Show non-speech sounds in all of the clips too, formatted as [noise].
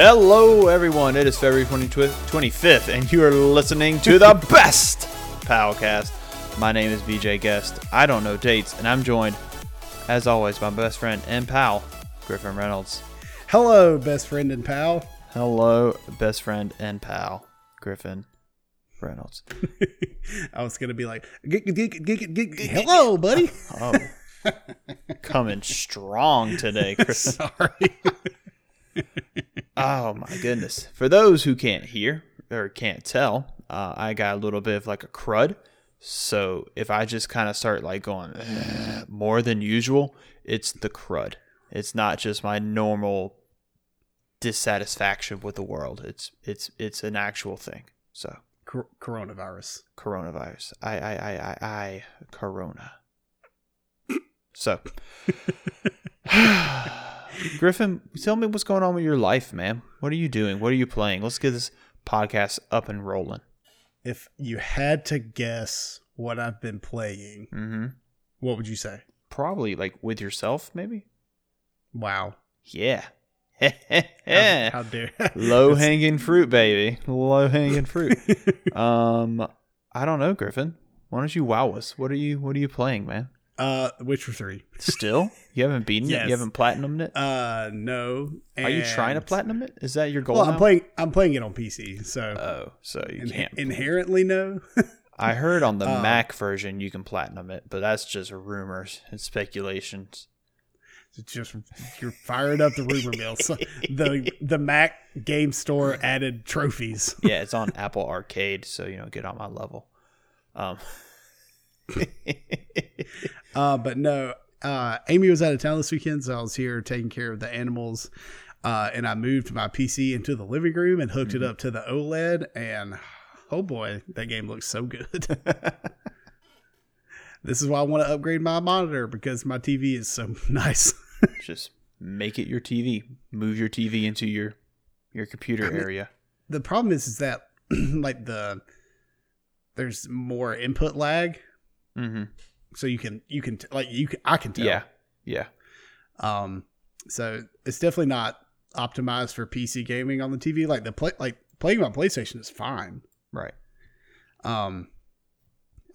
Hello, everyone. It is February 20, 25th, and you are listening to the [laughs] best Palcast. My name is BJ Guest. I don't know dates, and I'm joined, as always, by my best friend and pal, Griffin Reynolds. Hello, best friend and pal. Hello, best friend and pal, Griffin Reynolds. [laughs] I was gonna be like, "G- g- g- g- g- "Hello, buddy." Oh, coming [laughs] strong today, Griffin. Sorry. Oh my goodness! For those who can't hear or can't tell, uh, I got a little bit of like a crud. So if I just kind of start like going more than usual, it's the crud. It's not just my normal dissatisfaction with the world. It's it's it's an actual thing. So Cor- coronavirus. coronavirus. I I I I, I corona. So [laughs] [sighs] [sighs] [sighs] Griffin, tell me what's going on with your life, man. What are you doing? What are you playing? Let's get this podcast up and rolling. If you had to guess what I've been playing, Mm-hmm. what would you say? Probably like with yourself, maybe. Wow. Yeah. How, how [laughs] dare [laughs] Low hanging fruit, baby. Low hanging fruit. [laughs] um, I don't know, Griffin. Why don't you wow us? What are you What are you playing, man? Uh, Witcher three. [laughs] Still, you haven't beaten it. You haven't platinumed it. Uh, no. Are you trying to platinum it? Is that your goal? Well, I'm playing. I'm playing it on PC, so Oh, so you in- can't. inherently no. [laughs] I heard on the Uh, Mac version you can platinum it, but that's just rumors and speculations. It's just you're firing up the rumor mill. So [laughs] the the Mac Game Store added trophies. Yeah, it's on Apple Arcade, so you know, get on my level. Um, [laughs] Uh, but no, uh, Amy was out of town this weekend, so I was here taking care of the animals. Uh, and I moved my PC into the living room and hooked it up to the OLED. And oh boy, that game looks so good. [laughs] this is why I want to upgrade my monitor because my TV is so [laughs] nice. just make it your TV. Move your TV into your your computer area. the problem is, is that [clears throat] like the there's more input lag, Mm-hmm. so you can you can like you can I can tell. Yeah, yeah. Um, so it's definitely not optimized for PC gaming on the TV. Like the play, like playing on PlayStation is fine. Right. Um,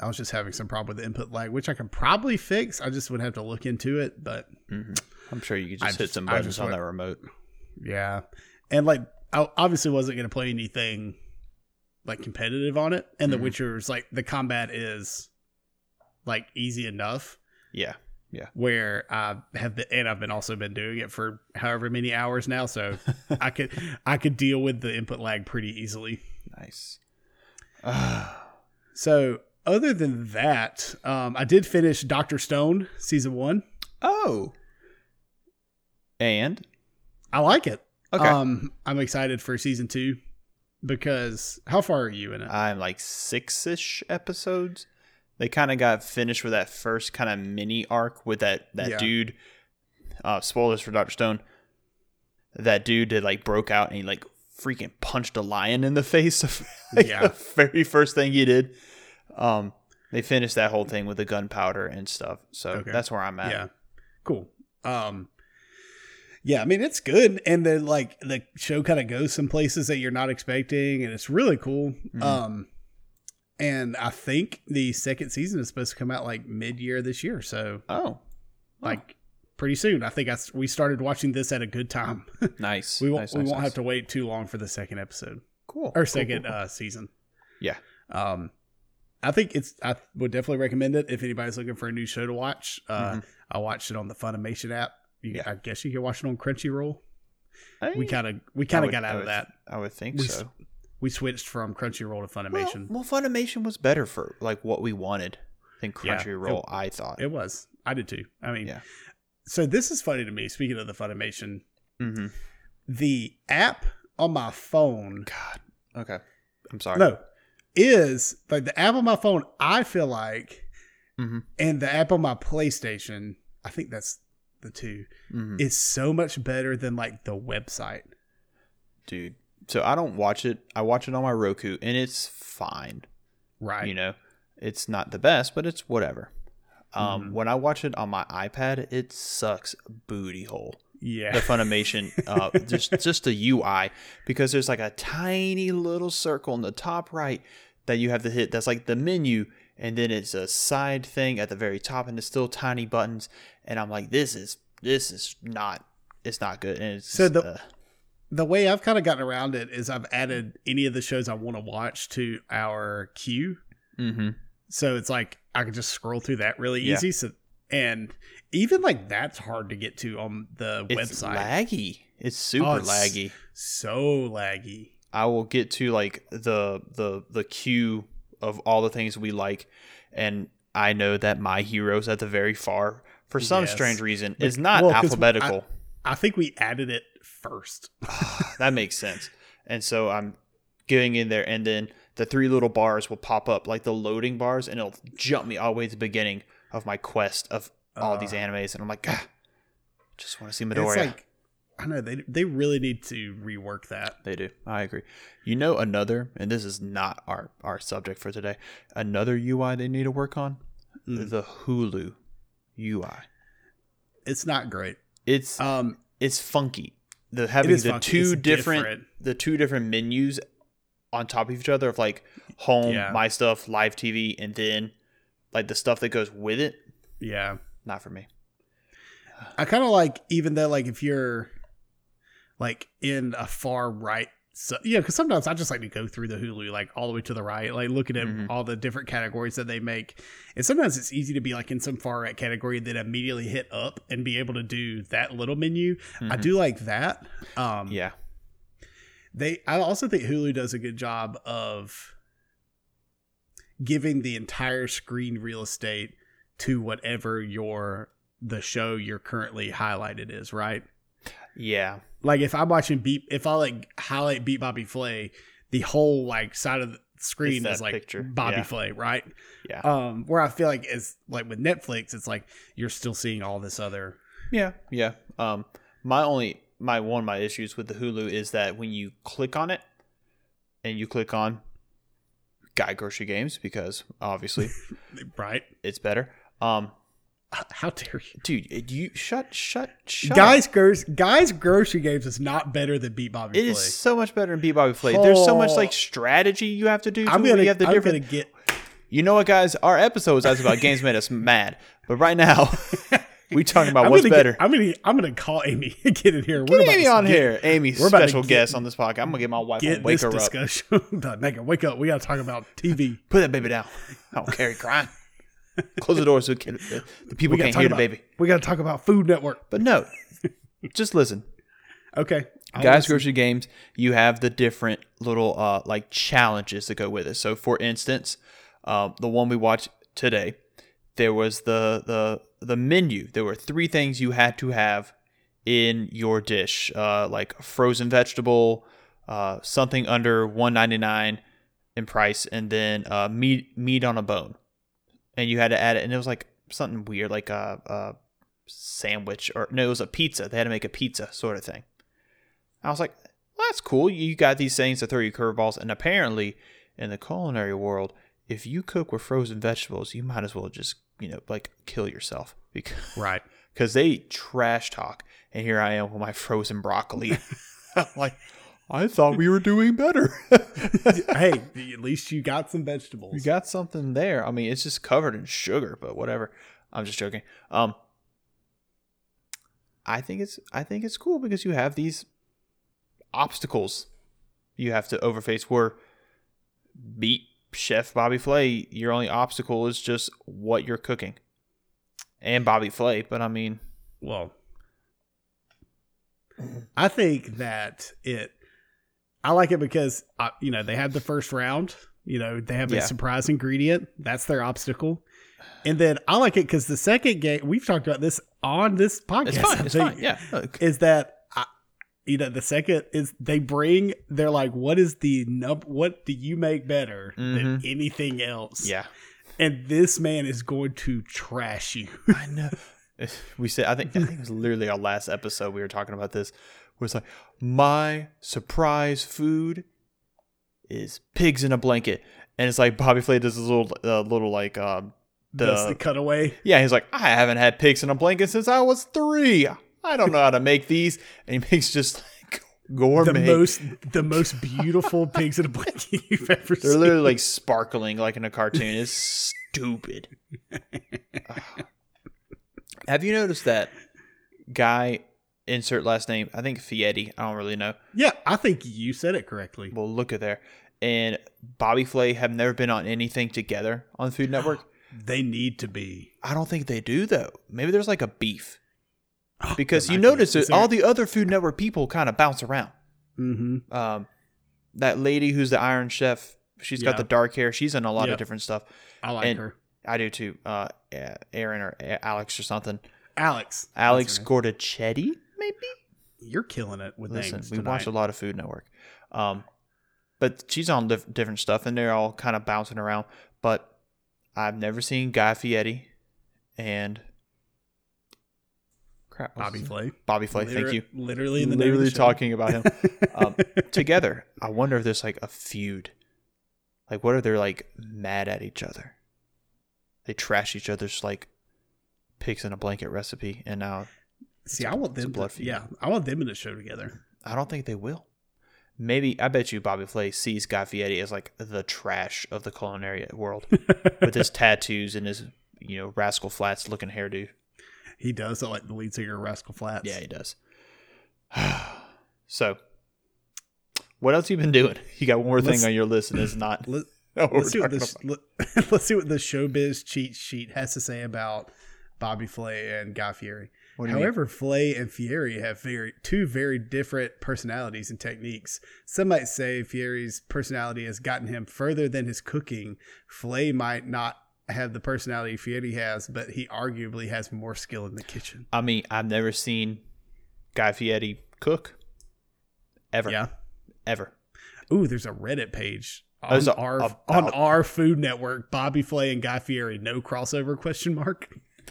I was just having some problem with the input lag, which I can probably fix. I just would have to look into it, but hmm I'm sure you could I just hit just- some buttons on went- that remote. yeah, and like I obviously wasn't going to play anything like competitive on it. And Mhm. The Witcher's like the combat is like easy enough. Yeah. Yeah. Where I have been, and I've been also been doing it for however many hours now, so [laughs] I could I could deal with the input lag pretty easily. Nice. [sighs] So other than that, um, I did finish Doctor Stone season one. oh. And I like it. okay, Um, I'm excited for season two because how far are you in it? I'm like six ish episodes. They kind of got finished with that first kind of mini arc with that that Yeah. dude. Uh, spoilers for Doctor Stone. That dude that like broke out and he like freaking punched a lion in the face. [laughs] like, Yeah. the very first thing he did. Um, they finished that whole thing with the gunpowder and stuff. So Okay. that's where I'm at. Yeah, cool. Um, yeah, I mean it's good, and then like the show kind of goes some places that you're not expecting, and it's really cool. Mhm. Um, and I think the second season is supposed to come out like mid year this year, so Oh, like pretty soon. I think I we started watching this at a good time. [laughs] nice. we won't nice, we nice, won't nice. have to wait too long for the second episode Cool. or second cool, cool. uh season. Yeah. Um, I think it's. I would definitely recommend it if anybody's looking for a new show to watch. Uh, I watched it on the Funimation app. You, Mm-hmm. Yeah. I guess you can watch it on Crunchyroll. Hey, We kind of we kind of got I out of that. I would think We, so. We switched from Crunchyroll to Funimation. Well, well, Funimation was better for like what we wanted than Yeah, Crunchyroll. I thought. it was. I did too. I mean, Yeah. so this is funny to me. Speaking of the Funimation, mm-hmm. the app on my phone, God. Okay. I'm sorry. no, is like the app on my phone. I feel like, Mhm. and the app on my PlayStation. I think that's the two. Mhm. Is so much better than like the website. dude. So I don't watch it. I watch it on my Roku, and it's fine. Right. You know, it's not the best, but it's whatever. Um, Mhm. when I watch it on my iPad, it sucks booty hole. Yeah. the Funimation, [laughs] uh, just just the UI, because there's like a tiny little circle in the top right that you have to hit. That's like the menu, and then it's a side thing at the very top, and it's still tiny buttons. And I'm like, this is this is not it's not good. And it's So the- uh, the way I've kind of gotten around it is I've added any of the shows I want to watch to our queue. mhm. So it's like I can just scroll through that really Yeah. easy. So and even like that's hard to get to on the it's website. laggy. It's super Oh, it's- laggy. so laggy. I will get to like the the the queue of all the things we like, and I know that my heroes at the very far for some Yes. strange reason is not well, alphabetical. I think we added it first. [laughs] that makes sense. And so I'm getting in there, and then the three little bars will pop up like the loading bars, and it'll jump me all the way to the beginning of my quest of all these animes, and I'm like, ah, just want to see Midoriya. It's like I know they they really need to rework that. They do. I agree. You know another, and this is not our our subject for today. Another UI they need to work on Mm. the Hulu UI. It's not great. It's Um, it's funky. The having the funky. two It's different, different. the two different menus on top of each other of like home, Yeah. my stuff, live TV, and then like the stuff that goes with it. yeah. Not for me. I kind of like even though like if you're like in a far right so yeah because sometimes i just like to go through the hulu like all the way to the right like looking at Mhm. all the different categories that they make and sometimes it's easy to be like in some far right category then immediately hit up and be able to do that little menu i Mhm. do like that um Yeah. they i also think hulu does a good job of giving the entire screen real estate to whatever your the show you're currently highlighted is right Yeah. like if i'm watching beat if i like highlight beat bobby flay the whole like side of the screen is like picture. bobby Yeah. flay right Yeah. um where i feel like it's like with netflix it's like you're still seeing all this other Yeah, yeah. Um, my only my one of my issues with the Hulu is that when you click on it, and you click on Guy Grocery Games because obviously [laughs] right it's better. Um, how dare you dude, you shut, shut, shut. guys gross guys grocery games is not better than beat bobby it flay is so much better than Beat Bobby Flay. There's so much Oh. like strategy you have to do. i'm gonna you have the i'm different. gonna get You know what, guys? Our episode was about games made us mad, but right now [laughs] we talking about I'm what's better. Get, I'm gonna I'm gonna call Amy [laughs] and get in here. Get about Amy to on get- here, Amy, we're about to special get- guest on this podcast. I'm gonna get my wife Get and wake this her up. discussion. [laughs] done. Nigga, wake up. We gotta talk about TV. Put that baby down. I don't care. Crying. Close the door so the the- the people can't hear the baby. We gotta talk about Food Network. But no, just listen. Okay, I'll Guys, listen. grocery games. You have the different little uh like challenges that go with it. So, for instance, um, the one we watched today, there was the the the menu. There were three things you had to have in your dish, uh, like frozen vegetable, uh, something under one ninety nine in price, and then uh, meat meat on a bone, and you had to add it. And it was like something weird, like a, a sandwich or no, it was a pizza. They had to make a pizza sort of thing. I was like, well, that's cool. You got these things to throw you curveballs, and apparently, in the culinary world, if you cook with frozen vegetables, you might as well just you know like kill yourself because right. [laughs] because they trash talk. And here I am with my frozen broccoli. [laughs] I'm like, I thought we were doing better. [laughs] hey, [laughs] at least you got some vegetables. You got something there. I mean, it's just covered in sugar, but whatever. I'm just joking. Um, I think it's I think it's cool because you have these obstacles you have to overface. Where beat Chef Bobby Flay, your only obstacle is just what you're cooking, and Bobby Flay. But I mean, well, I think that it. I like it because uh, you know they have the first round. You know they have Yeah. a surprise ingredient. That's their obstacle. And then I like it because the second game we've talked about this on this podcast. it's fine. It's fine. Yeah. Look, is that I, you know the second is they bring they're like what is the num what do you make better than anything else yeah. and this man is going to trash you I know. [laughs] We said I think I think it was literally our last episode we were talking about this. Where it's like my surprise food is pigs in a blanket, and it's like Bobby Flay does this little uh, little like um that's the the cutaway yeah he's like I haven't had pigs in a blanket since I was three. I don't know how to make these. And he makes just like gourmet. The most the most beautiful pigs in a blanket [laughs] you've ever seen. They're literally like sparkling like in a cartoon. It's stupid. [laughs] Have you noticed that guy insert last name? I think Fietti. I don't really know. yeah, I think you said it correctly. Well, look at there. And Bobby Flay have never been on anything together on Food Network. They need to be. I don't think they do though. Maybe there's like a beef because There you notice that all the other Food Network people kind of bounce around. Mm-hmm. Um, that lady who's the Iron Chef, she's got the dark hair. She's in a lot Yep. of different stuff. I like And- her. I do too. Uh, yeah, Aaron or Alex or something. Alex. Alex. Gordichetti, maybe. You're killing it with Listen, names we tonight. watch a lot of Food Network. Um, but she's on diff- different stuff, and they're all kind of bouncing around. But I've never seen Guy Fieri and crap, Bobby Flay. Bobby Flay. Thank you. Literally in the name of Literally the show. talking about him [laughs] um, together. I wonder if there's like a feud. Like, what are they're like mad at each other? They trash each other's like pigs in a blanket recipe, and now See, I want them. blood To, feud. yeah, I want them in a show together. I don't think they will. Maybe I bet you Bobby Flay sees Guy Fieri as like the trash of the culinary world with his [laughs] tattoos and his you know rascal flats looking hairdo. He does look like the lead singer of Rascal Flats. Yeah, he does. [sighs] so, what else you been doing? [laughs] You got one more Let's- thing on your list, and it's not. [clears throat] Let, [laughs] oh, let's, see what this. Let, let's see what the showbiz cheat sheet has to say about Bobby Flay and Guy Fieri. Mean? However, Flay and Fieri have very two very different personalities and techniques. Some might say Fieri's personality has gotten him further than his cooking. Flay might not have the personality Fieri has, but he arguably has more skill in the kitchen. I mean, I've never seen Guy Fieri cook ever, Yeah. ever. Ooh, there's a Reddit page on a- our about- on our Food Network. Bobby Flay and Guy Fieri, no crossover? Question mark.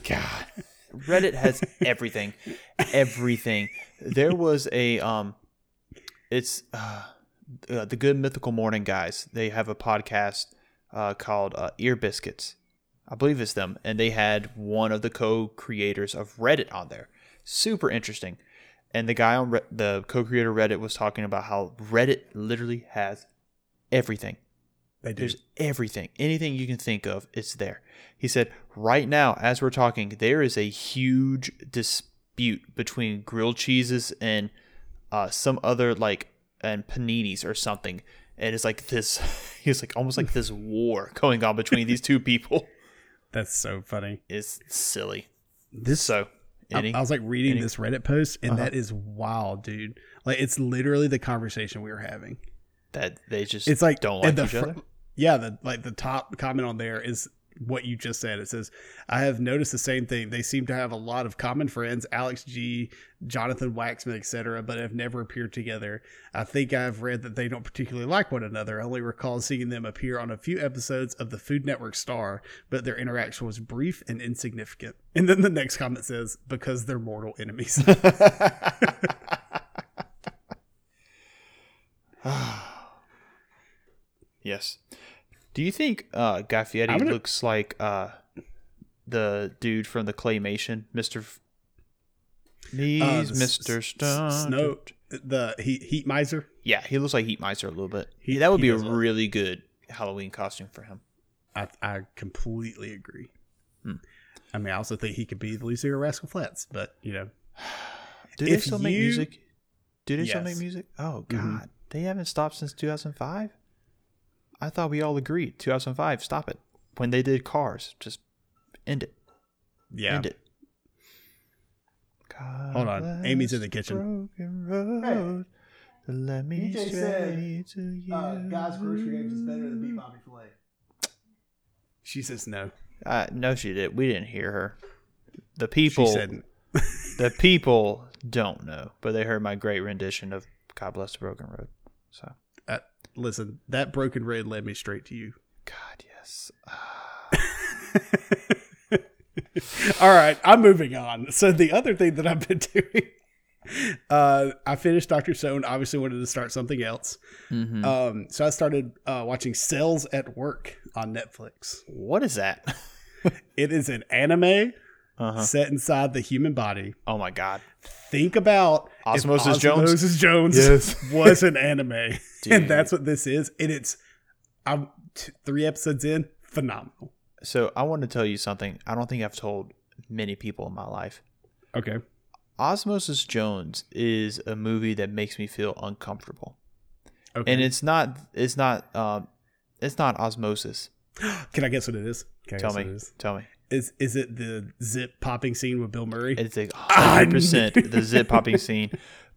God, Reddit has [laughs] everything, everything. There was a um, it's uh, uh, the Good Mythical Morning guys. They have a podcast uh, called uh, Ear Biscuits. I believe it's them, and they had one of the co-creators of Reddit on there. Super interesting. And the guy on Re- the co-creator Reddit was talking about how Reddit literally has everything. They do. There's everything, anything you can think of, it's there. He said, right now, as we're talking, there is a huge dispute between grilled cheeses and uh, some other like and paninis or something. And it's like this, [laughs] he's like almost like this [laughs] war going on between these two people. That's so funny. It's silly. This So, I, any, I was like reading any- this Reddit post, and Uh-huh. that is wild, dude. Like it's literally the conversation we were having. that they just It's like don't like each fr- other. Yeah, the like the top comment on there is what you just said. It says, "I have noticed the same thing. They seem to have a lot of common friends: Alex G, Jonathan Waxman, etc., but have never appeared together. I think I've read that they don't particularly like one another. I only recall seeing them appear on a few episodes of the Food Network Star, but their interaction was brief and insignificant." [laughs] And then the next comment says, "Because they're mortal enemies." [laughs] [sighs] yes. Do you think uh, Guy gonna- looks like uh, the dude from the claymation, Mister? He's Uh, s- Mister s- Stone. Snow, the heat, heat miser. Yeah, he looks like Heat Miser a little bit. He- that would be a look- really good Halloween costume for him. I, I completely agree. Hmm. I mean, I also think he could be the of Rascal Flats, but you know, [sighs] Do they If still make music? Do they still make music? Oh Mhm. God, they haven't stopped since 2005. I thought we all agreed 2005. Stop it. When they did Cars, just end it. yeah, End it. God Hold on. Amy's in the kitchen. broken road to Let me DJ said, stray to you. Uh, Bobby Flay. She says no. Uh, no, she did. We didn't hear her. The people, She said [laughs] [laughs] the people don't know, but they heard my great rendition of "God Bless the Broken Road." So, listen, that broken red led me straight to you. God, yes. [laughs] All right, I'm moving on. So the other thing that I've been [laughs] doing, uh, I finished Doctor Stone. Obviously, wanted to start something else. Mhm. Um, so I started uh, watching Cells at Work on Netflix. what is that? [laughs] It is an anime Uh-huh. set inside the human body. Oh my god. Think about if Osmosis Jones? Osmosis Jones Yes. [laughs] was an anime, [laughs] and that's what this is. And it's I'm t- three episodes in, phenomenal. So I want to tell you something. I don't think I've told many people in my life. Okay, Osmosis Jones is a movie that makes me feel uncomfortable, okay. and it's not. It's not. Um, it's not osmosis. [gasps] Can I guess what it is? Can Tell me. what? Tell me. Is is it the zip popping scene with Bill Murray? It's a [laughs] I hundred percent the [laughs] zip popping scene.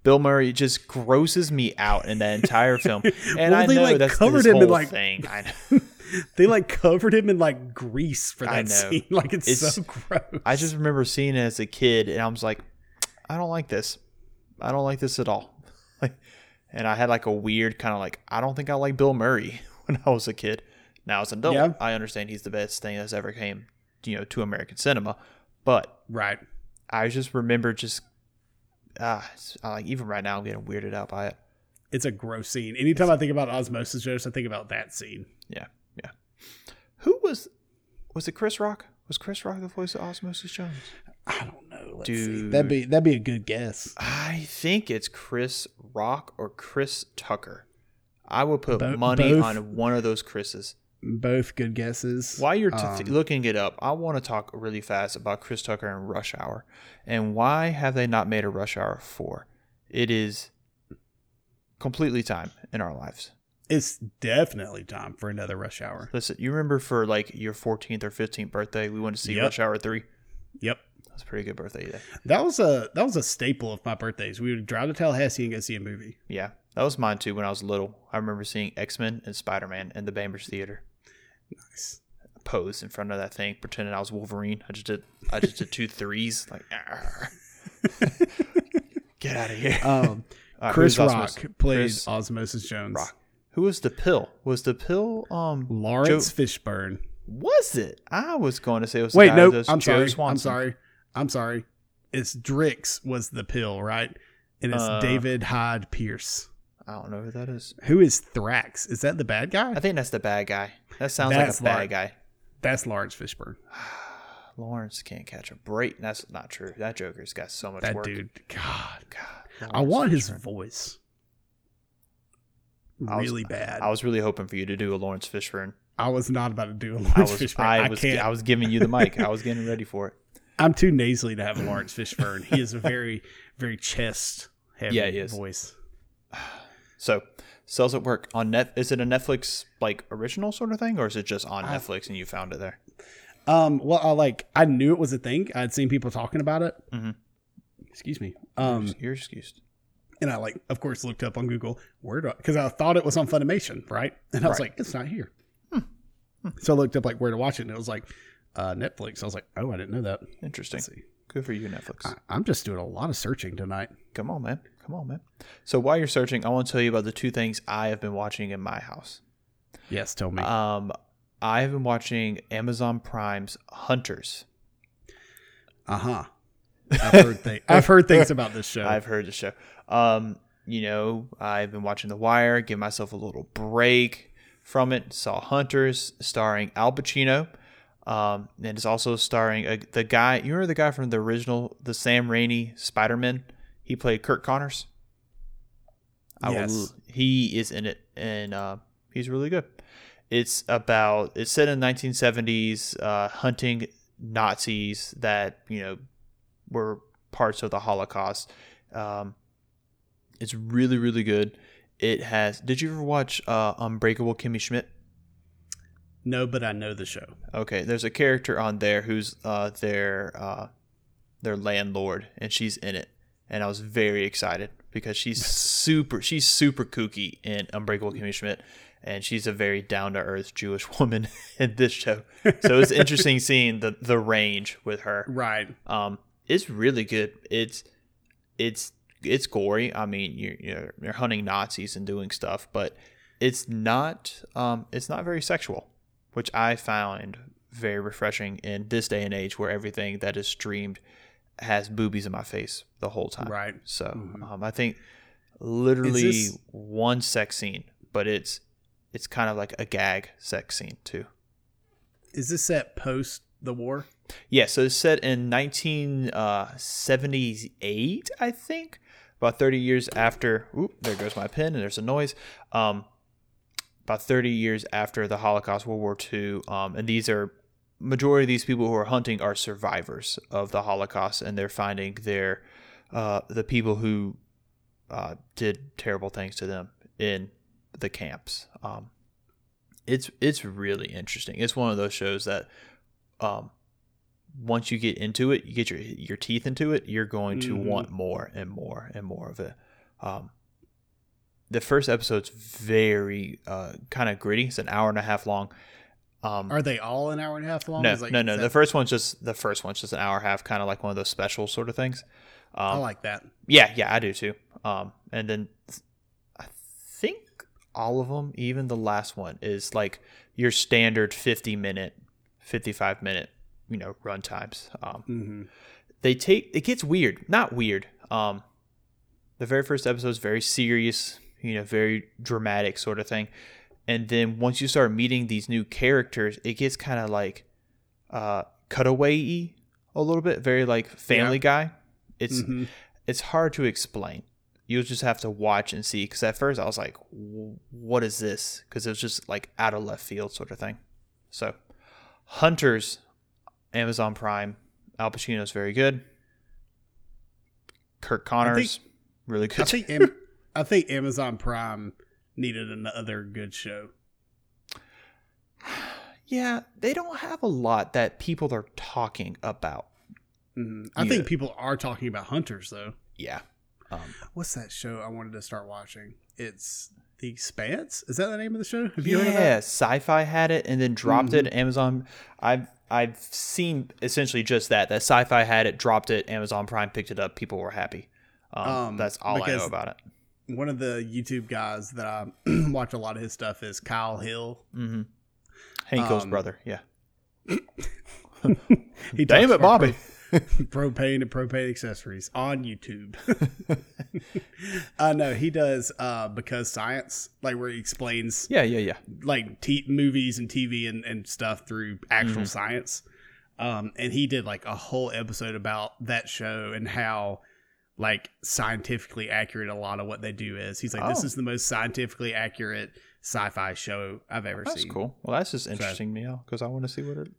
Bill Murray just grosses me out in that entire film, [laughs] and Well, I they, know like, that's covered him in, like- thing. I know. they like covered him in like grease for that scene. Like it's, It's- so gross. I just remember seeing it as a kid, and I was like, I don't like this. I don't like this at all. Like, and I had like a weird kind of like, I don't think I like Bill Murray when I was a kid. Now as an adult, Yeah. I understand he's the best thing that's ever came, you know, to American cinema. But right. I just remember just, ah, like even right now, I'm getting weirded out by it. It's a gross scene. Anytime I think about Osmosis Jones, I think about that scene. Yeah, yeah. Who was, was it Chris Rock? Was Chris Rock the voice of Osmosis Jones? I don't know. Let's see. Dude. That'd be that'd be a good guess. I think it's Chris Rock or Chris Tucker. I would put Bo- money both. on one of those Chris's. Both good guesses. While you're t- Um, looking it up, I want to talk really fast about Chris Tucker and Rush Hour, and why have they not made a Rush Hour four? It is completely time in our lives. It's definitely time for another rush hour. Listen, you remember for like your 14th or 15th birthday, we went to see Yep. Rush Hour three. Yep. That's a pretty good birthday day. That was a that was a staple of my birthdays. We would drive to Tallahassee and go see a movie. Yeah, that was mine too when I was little. I remember seeing X Men and Spider Man in the Bainbridge Theater. Nice. pose in front of that thing, pretending I was Wolverine. I just did I just did two threes, like get out of here. Um, right, Chris Rock Osmosis- played Chris Osmosis Jones. Rock. Who was the pill? Was the pill um Laurence Joe- Fishburne. was it? I was going to say it was Wait, no, does I'm Joe sorry. I'm sorry. I'm sorry. It's Drix was the pill, right? And it's Uh, David Hyde Pierce. I don't know who that is. Who is Thrax? Is that the bad guy? I think that's the bad guy. That sounds That's like a bad guy. That's Laurence Fishburne. [sighs] Laurence can't catch a break. That's not true. That Joker's got so much That work. dude. God. God, I Laurence want his Fishburne. voice. I was- Really bad. I was really hoping for you to do a Laurence Fishburne. I was not about to do a I Laurence was, Fishburne. I I, was, can't. I was giving you the mic. I was getting [laughs] ready for it. I'm too nasally to have a Laurence Fishburne. He is a very, very chest heavy Yeah, he voice. [sighs] [sighs] So, Cells at Work on net. Is it a Netflix like original sort of thing, or is it just on Netflix and you found it there? Um, well, I like I knew it was a thing. I'd seen people talking about it. Mhm. Excuse me. Um, You're excused. and I like, of course, looked up on Google where do because I thought it was on Funimation, right? And I was Right. like, it's not here. So I looked up like where to watch it, and it was like uh, Netflix. I was like, oh, I didn't know that. Interesting. Good for you, Netflix. I, I'm just doing a lot of searching tonight. Come on, man. Come on, man. So while you're searching, I want to tell you about the two things I have been watching in my house. Yes, tell me. Um, I have been watching Amazon Prime's Hunters. Uh huh. I've heard things. [laughs] I've heard things about this show. I've heard the show. Um, you know, I've been watching The Wire, give myself a little break from it. Saw Hunters, starring Al Pacino. Um, and it's also starring uh the guy. You remember the guy from the original, the Sam Raimi Spider Man? He played Curt Connors. I will- Yes. he is in it, and uh, he's really good. It's about it's set in the 1970s, uh, hunting Nazis that you know were parts of the Holocaust. Um, it's really really good. It has. Did you ever watch uh, Unbreakable Kimmy Schmidt? No, but I know the show. Okay, there's a character on there who's uh, their uh, their landlord, and she's in it, and I was very excited because she's super she's super kooky in Unbreakable Kimmy Schmidt, and she's a very down to earth Jewish woman [laughs] in this show. So it's [laughs] interesting seeing the the range with her. Right. Um, it's really good. It's it's it's gory. I mean, you're you're, you're hunting Nazis and doing stuff, but it's not um it's not very sexual, which I found very refreshing in this day and age where everything that is streamed has boobies in my face the whole time. Right. So Mhm. um, I think literally this- one sex scene, but it's it's kind of like a gag sex scene too. Is this set post the war? Yeah, so it's set in 1978, I think, about 30 years after. Oop, there goes my pen, and there's a noise. Um, about 30 years after the Holocaust, World War II, um, and these are majority of these people who are hunting are survivors of the Holocaust, and they're finding their uh, the people who uh, did terrible things to them in the camps. Um, it's it's really interesting. It's one of those shows that um, once you get into it, you get your your teeth into it, you're going to Mhm. want more and more and more of it. Um, the first episode's very uh, kind of gritty. It's an hour and a half long. Um, Are they all an hour and a half long? no, like- no, no. that- The first one's just the first one's just an hour and a half, kind of like one of those special sort of things. I Um, like that. yeah, yeah, I do too. Um, and then th- I think all of them, even the last one, is like your standard fifty minute, fifty five minute, you know, run times. Um, hmm they take it gets weird, not weird. Um, the very first episode is very serious, you know, very dramatic sort of thing, and then once you start meeting these new characters, it gets kind of like uh, cutaway a little bit, very like Family Guy. It's hmm it's hard to explain. You'll just have to watch and see. Because at first I was like, "What is this?" Because it was just like out of left field sort of thing. So, Hunters, Amazon Prime. Al Pacino's very good. Kirk Connors, really I good. think [laughs] Am- I think Amazon Prime needed another good show. [sighs] yeah, they don't have a lot that people are talking about. Mhm. I think people are talking about Hunters though. Yeah. Um, What's that show I wanted to start watching? It's The Expanse. Is that the name of the show? Have you yeah, heard of that? Sci-Fi had it and then dropped it. Amazon. I've I've seen essentially just that. That Sci-Fi had it, dropped it. Amazon Prime picked it up. People were happy. Um, Um, that's all I know about it. One of the YouTube guys that I [clears throat] watch a lot of his stuff is Kyle Hill. Mm-hmm. Hank Hill's Um, brother. Yeah. [laughs] He Damn it, Bobby. [laughs] propane and propane accessories on YouTube. [laughs] I know he does uh, because science, like where he explains Yeah, yeah, yeah. like t- movies and TV and, and stuff through actual Mm-hmm. science. Um, and he did like a whole episode about that show and how like scientifically accurate a lot of what they do is. He's like, this Oh. is the most scientifically accurate sci-fi show I've ever That's seen. cool. Well, that's just interesting me now because I want to see what it.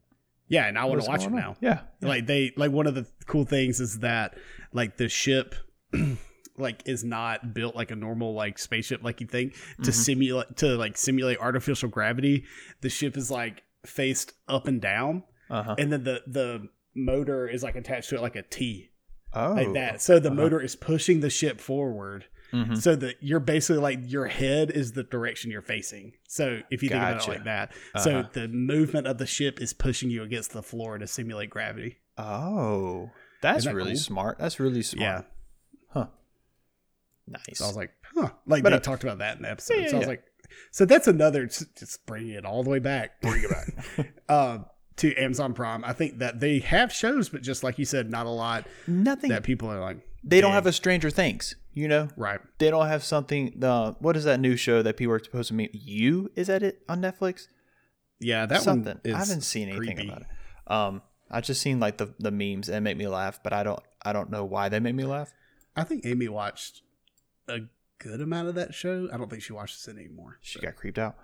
Yeah, and I want to watch it now. Yeah. yeah. Like they like one of the cool things is that like the ship [clears throat] like is not built like a normal like spaceship like you think to Mhm. simulate to like simulate artificial gravity. The ship is like faced up and down Uh huh. and then the the motor is like attached to it like a T Oh. like that. So the Uh-huh. motor is pushing the ship forward. Mhm. So that you're basically like your head is the direction you're facing. So if you think about it like that, so Uh-huh. the movement of the ship is pushing you against the floor to simulate gravity. Oh, that's that really cool? smart. That's really smart. Yeah. Huh. Nice. So I was like, huh. Like But, they uh, talked about that in the episode. yeah, so I was yeah. like, so that's another, just bring it all the way back. Bring it back. uh, [laughs] to Amazon Prime. I think that they have shows, but just like you said, not a lot Nothing. that people are like, they don't have a Stranger Things. You know, right. they don't have something. The what is that new show that people are supposed to meet? You is that it on Netflix? Yeah, that something. one is I haven't seen anything creepy. about it. Um, I just seen like the the memes and make me laugh, but I don't I don't know why they make me laugh. I think Amy watched a good amount of that show. I don't think she watches it anymore. She got creeped out.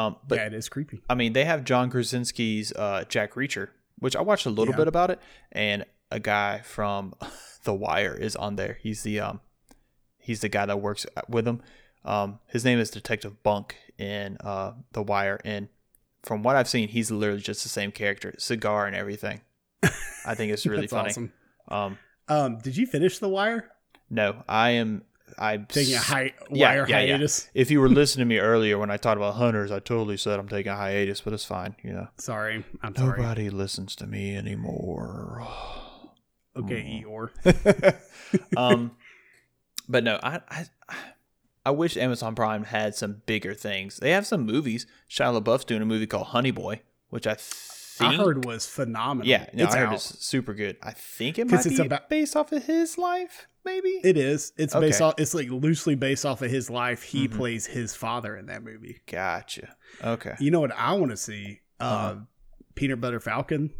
Um, but yeah, it is creepy. I mean, they have John Krasinski's uh, Jack Reacher, which I watched a little Yeah. bit about it, and a guy from [laughs] The Wire is on there. He's the um, he's the guy that works with him. Um, his name is Detective Bunk in uh, The Wire, and from what I've seen, he's literally just the same character, cigar and everything. I think it's [laughs] really funny. awesome. Um, Um, did you finish The Wire? no, I am. I'm Taking a hi- Yeah, Wire yeah, yeah. hiatus. If you were listening to me earlier when I talked about hunters, I totally said I'm taking a hiatus, but it's fine. You know, Sorry, I'm sorry. nobody listens to me anymore. [sighs] Okay, Mm. Eeyore. [laughs] um, [laughs] but no, I, I I wish Amazon Prime had some bigger things. They have some movies. Shia LaBeouf's doing a movie called Honey Boy, which I think I heard was phenomenal. yeah, no, it's I heard out. it's super good. I think it might it's be about- based off of his life, maybe. It is. It's based off. It's like loosely based off of his life. He Mhm. plays his father in that movie. gotcha. Okay. You know what I want to see? Uh, Uh-huh. Peanut Butter Falcon.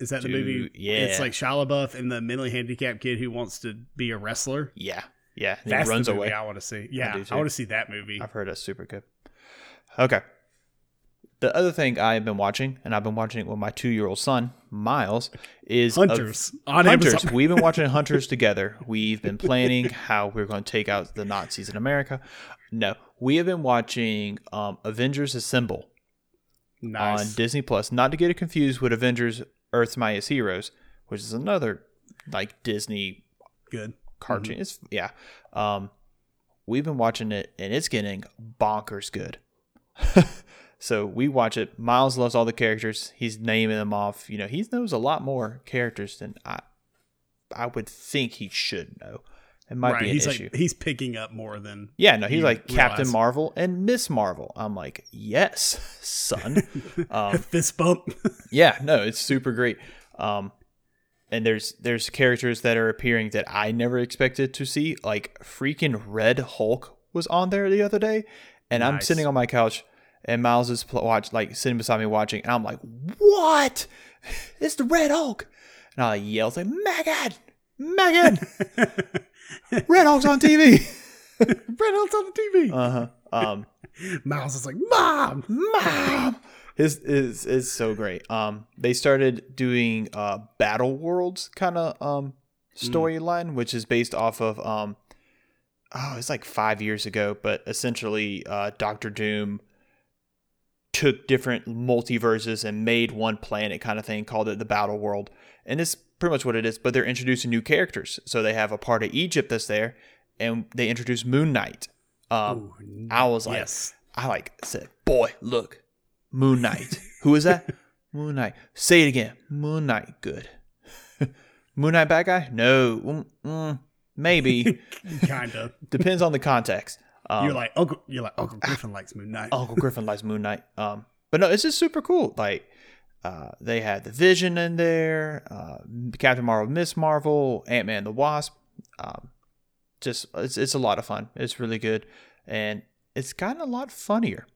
Is that the movie? yeah. It's like Shia LaBeouf and the mentally handicapped kid who wants to be a wrestler. Yeah, yeah. He That's runs the movie away. I want to see. Yeah, do I, want to see that movie. I've heard it's super good. Okay. The other thing I've been watching, and I've been watching it with my two-year-old son Miles, is a- Hunters on Hunters. Amazon. We've been watching Hunters together. We've been planning how we're going to take out the Nazis in America. No, we have been watching um, Avengers Assemble on Disney Plus. Not to get it confused with Avengers: Earth's Mightiest Heroes, which is another like Disney Good. cartoon. It's yeah. Um, we've been watching it, and it's getting bonkers good. [laughs] so we watch it. Miles loves all the characters. He's naming them off. You know, he knows a lot more characters than I. I would think he should know. It might right. be an He's issue. like he's picking up more than yeah, no, he's like Captain. Marvel and Miss Marvel. I'm like, yes, [laughs] son. [laughs] um, fist bump. [laughs] yeah, no, it's super great. Um, and there's there's characters that are appearing that I never expected to see. Like freaking Red Hulk was on there the other day, and I'm sitting on my couch, and Miles is pl- watch like sitting beside me watching, and I'm like, "What? It's the Red Hulk!" And I yell, like, "Megan, Megan, [laughs] Red Hulk's on TV!" [laughs] Red Hulk's on the TV. Uh huh. Um. [laughs] Miles is like, Mom, mom is is is so great um they started doing uh battle worlds kind of um storyline which is based off of um oh it's like five years ago but essentially uh dr doom took different multiverses and made one planet kind of thing called it the battle world and it's pretty much what it is but they're introducing new characters so they have a part of egypt that's there and they introduce moon knight um Ooh, I was like, yes. I like said, boy, look, Moon Knight. Who is that? [laughs] Moon Knight. Say it again. Moon Knight. Good. [laughs] Moon Knight bad guy? No. Mm, mm, maybe. [laughs] kind of. Depends on the context. Um, You're like Uncle. You're like Uncle Griffin likes Moon Knight. Uncle Griffin likes Moon Knight. [laughs] Um, but no, it's just super cool. Like, uh, they had the Vision in there, uh, Captain Marvel, Miss Marvel, Ant Man, the Wasp. Um, just it's it's a lot of fun. It's really good, and it's gotten a lot funnier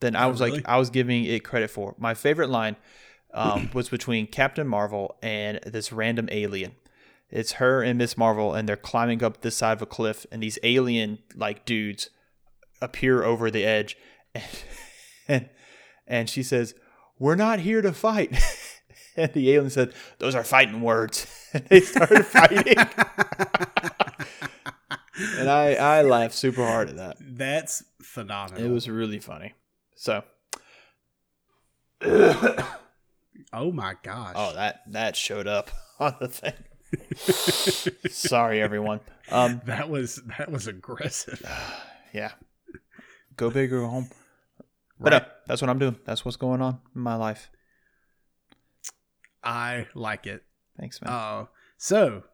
than I Oh, was really? like I was giving it credit for. My favorite line um, [clears throat] was between Captain Marvel and this random alien. It's her and Miss Marvel, and they're climbing up this side of a cliff, and these alien like dudes appear over the edge, and [laughs] and, and she says, "We're not here to fight." [laughs] And the alien said, "Those are fighting words." [laughs] And they started fighting, and I I laughed super hard at that. That's phenomenal. It was really funny. So, [coughs] Oh my gosh. oh that that showed up on the thing. Sorry, everyone. Um, [laughs] that was that was aggressive. [sighs] yeah, go big or go home. But uh, that's what I'm doing. That's what's going on in my life. I like it. Thanks, man. Uh, so,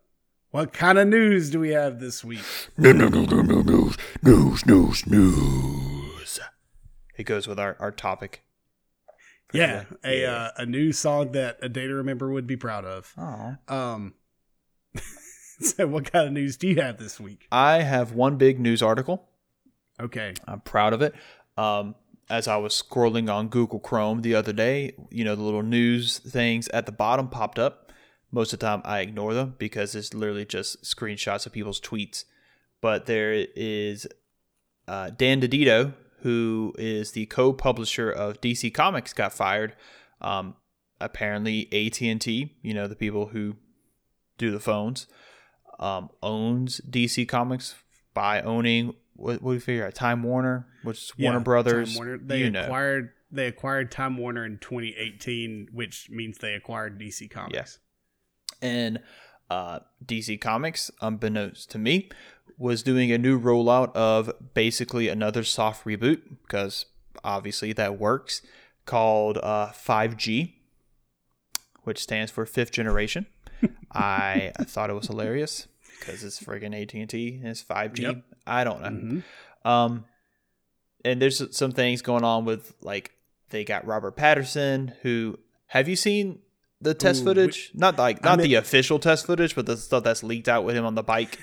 what kind of news do we have this week? No, no, no, no, no, news, news, news, news. It goes with our, our topic. Yeah, today. a uh, a new song that a day to remember would be proud of. Aw. Um, [laughs] so what kind of news do you have this week? I have one big news article. Okay, I'm proud of it. Um, as I was scrolling on Google Chrome the other day, you know, the little news things at the bottom popped up. Most of the time, I ignore them because it's literally just screenshots of people's tweets. But there is uh, Dan DiDio, who is the co-publisher of DC Comics, got fired. Um, apparently, AT and T, you know, the people who do the phones, um, owns DC Comics by owning what, what do we figure out? Time Warner, which is Warner Brothers. Time Warner. They you know, acquired they acquired Time Warner in 2018, which means they acquired DC Comics. Yes. and uh, DC Comics, unbeknownst to me, was doing a new rollout of basically another soft reboot because obviously that works, called uh, 5G, which stands for fifth generation. I thought it was hilarious because it's friggin' AT and T and it's 5G. Yep. I don't know. Mhm. Um, and there's some things going on with like they got Robert Pattinson. Who have you seen the test Ooh, footage? not like I not the official test footage, but the stuff that's leaked out with him on the bike.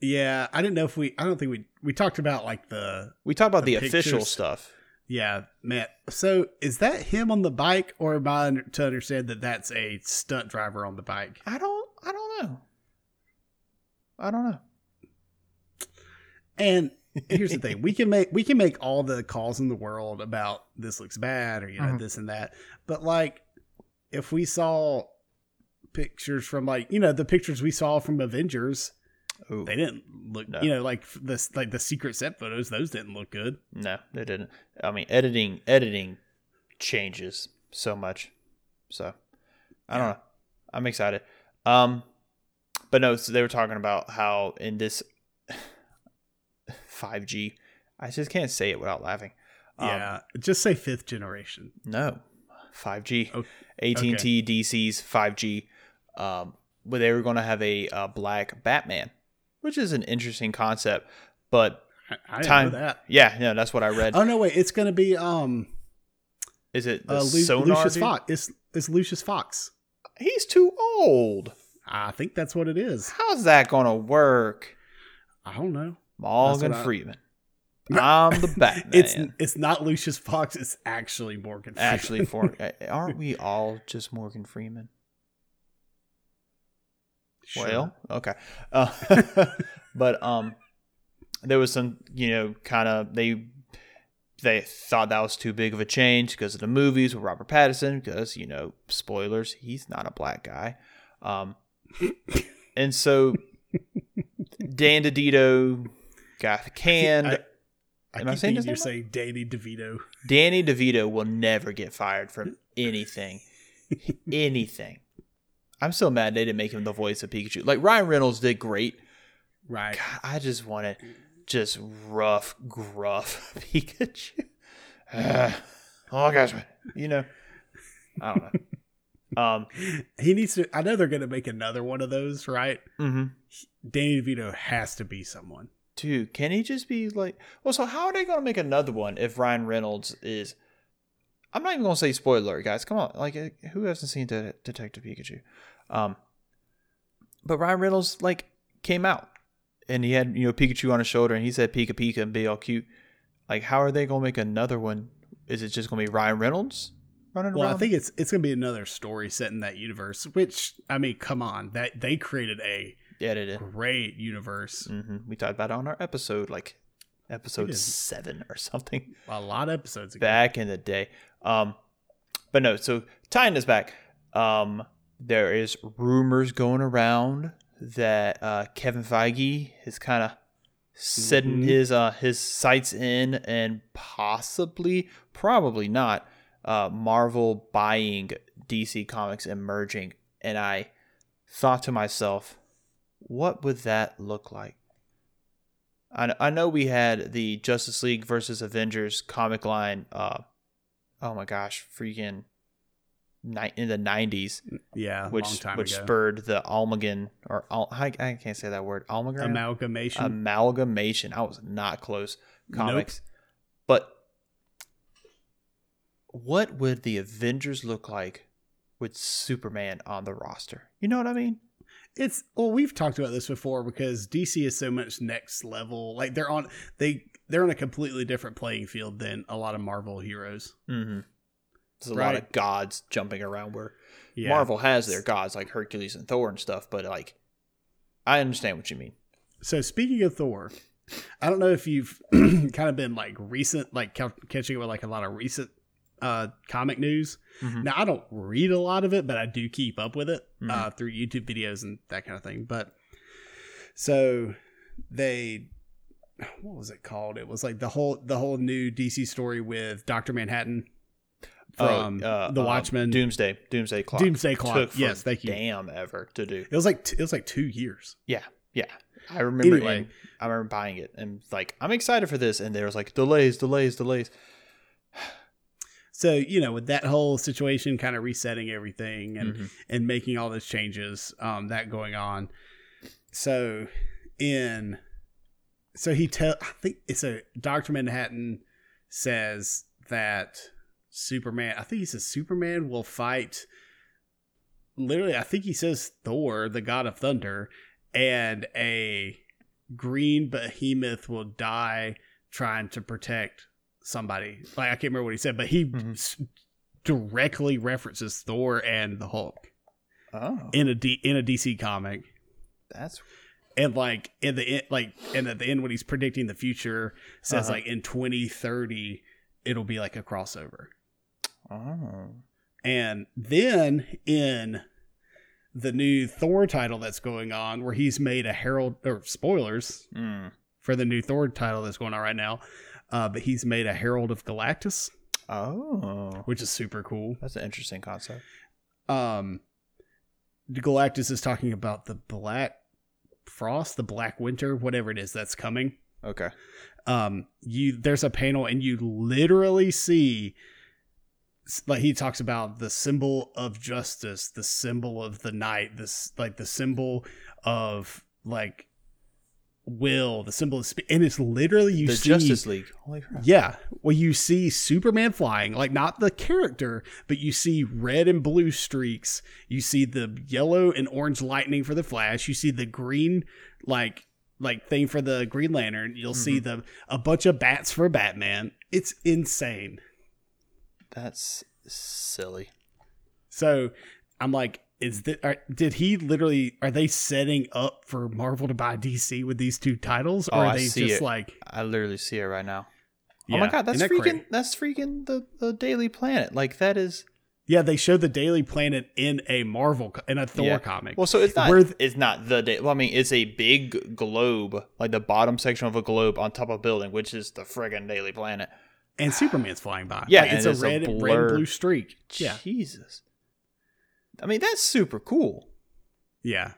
Yeah, I didn't know if we. I don't think we we talked about like the We talked about The the, official stuff. Yeah, man. So is that him on the bike, or am I to understand that that's a stunt driver on the bike? I don't. I don't know. I don't know. And here's the thing: we can make we can make all the calls in the world about this looks bad or you know Mhm. this and that, but like if we saw pictures from like you know the pictures we saw from Avengers, Ooh, they didn't look No. you know like this like the secret set photos; those didn't look good. no, they didn't. I mean, editing editing changes so much. So I don't know. I'm excited. Um, but no, so they were talking about how in this [laughs] 5G, I just can't say it without laughing. Um, yeah, just say fifth generation. No, 5G. Oh, AT&T DC's 5G. Um, but they were going to have a uh, black Batman, which is an interesting concept. But I, I didn't time, know that. yeah, yeah, that's what I read. Oh no, wait! It's gonna be um is it the uh, Lu- sonar? Lucius dude? Fox. It's it's Lucius Fox. He's too old. I think that's what it is. How's that going to work? I don't know. Morgan what I- Freeman. I'm the [laughs] Batman. It's it's not Lucius Fox. It's actually Morgan. Freeman. actually for [laughs] aren't we all just Morgan Freeman? Sure. Well, okay. Uh, [laughs] but um, there was some, you know, kind of they they thought that was too big of a change because of the movies with Robert Pattinson. Because you know, spoilers, he's not a black guy. Um, [coughs] and so Dan DeDito got canned. I, I Am I saying you're saying Danny DeVito. Danny DeVito will never get fired from anything. [laughs] anything. I'm so mad they didn't make him the voice of Pikachu. Like Ryan Reynolds did great. Right. God, I just wanted just rough, gruff [laughs] Pikachu. Uh, oh gosh, you know, I don't know. [laughs] Um, He needs to. I know they're gonna make another one of those, right? Mm-hmm. Danny DeVito has to be someone. dude, can he just be like? Well, so how are they gonna make another one if Ryan Reynolds is? I'm not even gonna say spoiler, alert, guys. Come on, like who hasn't seen De- Detective Pikachu? Um, but Ryan Reynolds like came out and he had you know Pikachu on his shoulder and he said Pika Pika and be all cute. Like, how are they gonna make another one? Is it just gonna be Ryan Reynolds running Well, around? I think it's it's gonna be another story set in that universe. Which I mean, come on, that they created a yeah, they did. great universe. hmm We talked about it on our episode, like episode seven or something. [laughs] A lot of episodes ago. back in the day. Um, but no, so tying this back, um, there is rumors going around that uh, Kevin Feige is kind of setting Mhm. his uh, his sights in and possibly, probably not, uh, Marvel buying DC Comics and merging. And I thought to myself, what would that look like? I, I know we had the Justice League versus Avengers comic line. Uh, oh my gosh, freaking ni- in the nineties, Yeah, which which ago. spurred the Almagan or Al- I, I can't say that word Almagan Amalgamation. amalgamation. I was not close. Comics, but what would the Avengers look like with Superman on the roster? You know what I mean? It's well, we've talked about this before because DC is so much next level. Like they're on they they're on a completely different playing field than a lot of Marvel heroes. Mm-hmm. There's a lot of gods jumping around where Yeah. Marvel has their gods like Hercules and Thor and stuff, but like I understand what you mean. So speaking of Thor, I don't know if you've [clears throat] kind of been like recent, like catching up with like a lot of recent uh comic news. Mhm. Now I don't read a lot of it, but I do keep up with it Mhm. uh, through YouTube videos and that kind of thing. But so they, what was it called? It was like the whole the whole new DC story with Doctor Manhattan from Oh, uh, The uh, Watchmen. Doomsday, Doomsday Clock. Doomsday Clock. Yes, thank you. Damn, ever to do. It was like t- it was like two years. Yeah, yeah. I remember. Anyway. and I remember buying it and like I'm excited for this, and there was like delays, delays, delays. So you know, with that whole situation, kind of resetting everything and Mhm. and making all those changes, um, that going on. So in, so he tell I think it's a Doctor Manhattan says that Superman. I think he says Superman will fight. Literally, I think he says Thor, the god of thunder, and a green behemoth will die trying to protect somebody. Like I can't remember what he said, but he Mhm. s- directly references Thor and the Hulk Oh, in a D, in a DC comic. that's And like in the en- like and at the end when he's predicting the future says Uh-huh. like in 2030 it'll be like a crossover. oh. And then in the new Thor title that's going on, where he's made a herald or spoilers Mm. for the new Thor title that's going on right now, uh, but he's made a Herald of Galactus, Oh, which is super cool. that's an interesting concept. Um, Galactus is talking about the Black Frost, the Black Winter, whatever it is that's coming. Okay. um you there's a panel and you literally see like he talks about the symbol of justice the symbol of the night this like the symbol of like will the symbol of spe- and it's literally you the see Justice League. Holy crap. yeah. Well you see superman flying like not the character but you see red and blue streaks. You see the yellow and orange lightning for the flash. You see the green like like thing for the green lantern. You'll see mm-hmm. the a bunch of bats for batman. It's insane. That's silly. so i'm like is that are, did he literally are they setting up for marvel to buy dc with these two titles or Oh, are I they see just it. like I literally see it right now. oh my god, that's that freaking cra- that's freaking the the Daily Planet. Like that is yeah they showed the daily planet in a marvel in a thor Yeah. comic well. So it's not th- it's not the day. Well, I mean, it's a big globe, like the bottom section of a globe on top of a building, which is the friggin' Daily Planet. and Superman's flying by. Yeah, Like, it's a it's a red, red and blue streak. Yeah, Jesus. I mean, that's super cool. yeah.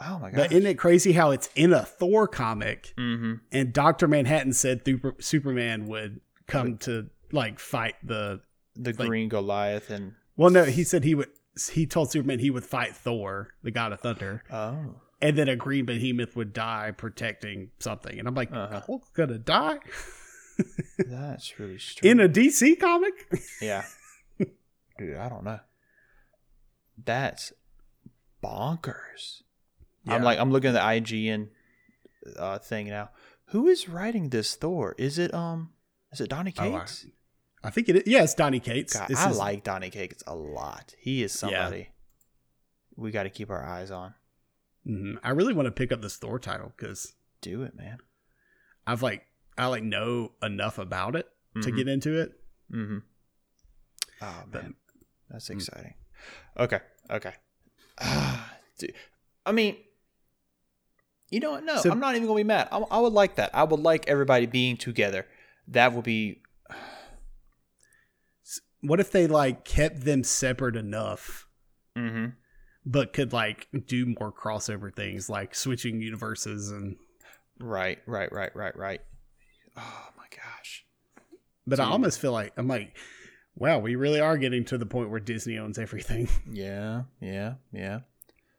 Oh my god. But isn't it crazy how it's in a Thor comic, mm-hmm. and Doctor Manhattan said Super, Superman would come to like fight the. The Like- Green Goliath and Well, no, he said he would. He told Superman he would fight Thor, the god of thunder, oh, and then a green behemoth would die protecting something. And I'm like, Uh-huh. Hulk's gonna die that's really strange. [laughs] in a DC comic? Yeah. [laughs] Dude, I don't know. That's bonkers. I'm like I'm looking at the IGN uh, thing now. Who is writing this Thor? Is it um is it Donny Oh, I- Cates? I think it is. Yeah, it's Donny Cates. God, I is- like Donny Cates a lot. He is somebody we got to keep our eyes on. Mhm. I really want to pick up this Thor title because Do it, man. I've like I like know enough about it to Mhm. get into it. Mm-hmm. Oh But- man, that's Mm. exciting. Okay, okay. [sighs] Dude. I mean, you know what? No, So- I'm not even gonna be mad. I, I would like that. I would like everybody being together. That would be What if they like kept them separate enough, mm-hmm. but could like do more crossover things, like switching universes and. right, right, right, right, right. Oh my gosh. But I almost feel like I'm like, wow, we really are getting to the point where Disney owns everything. [laughs] Yeah, yeah, yeah.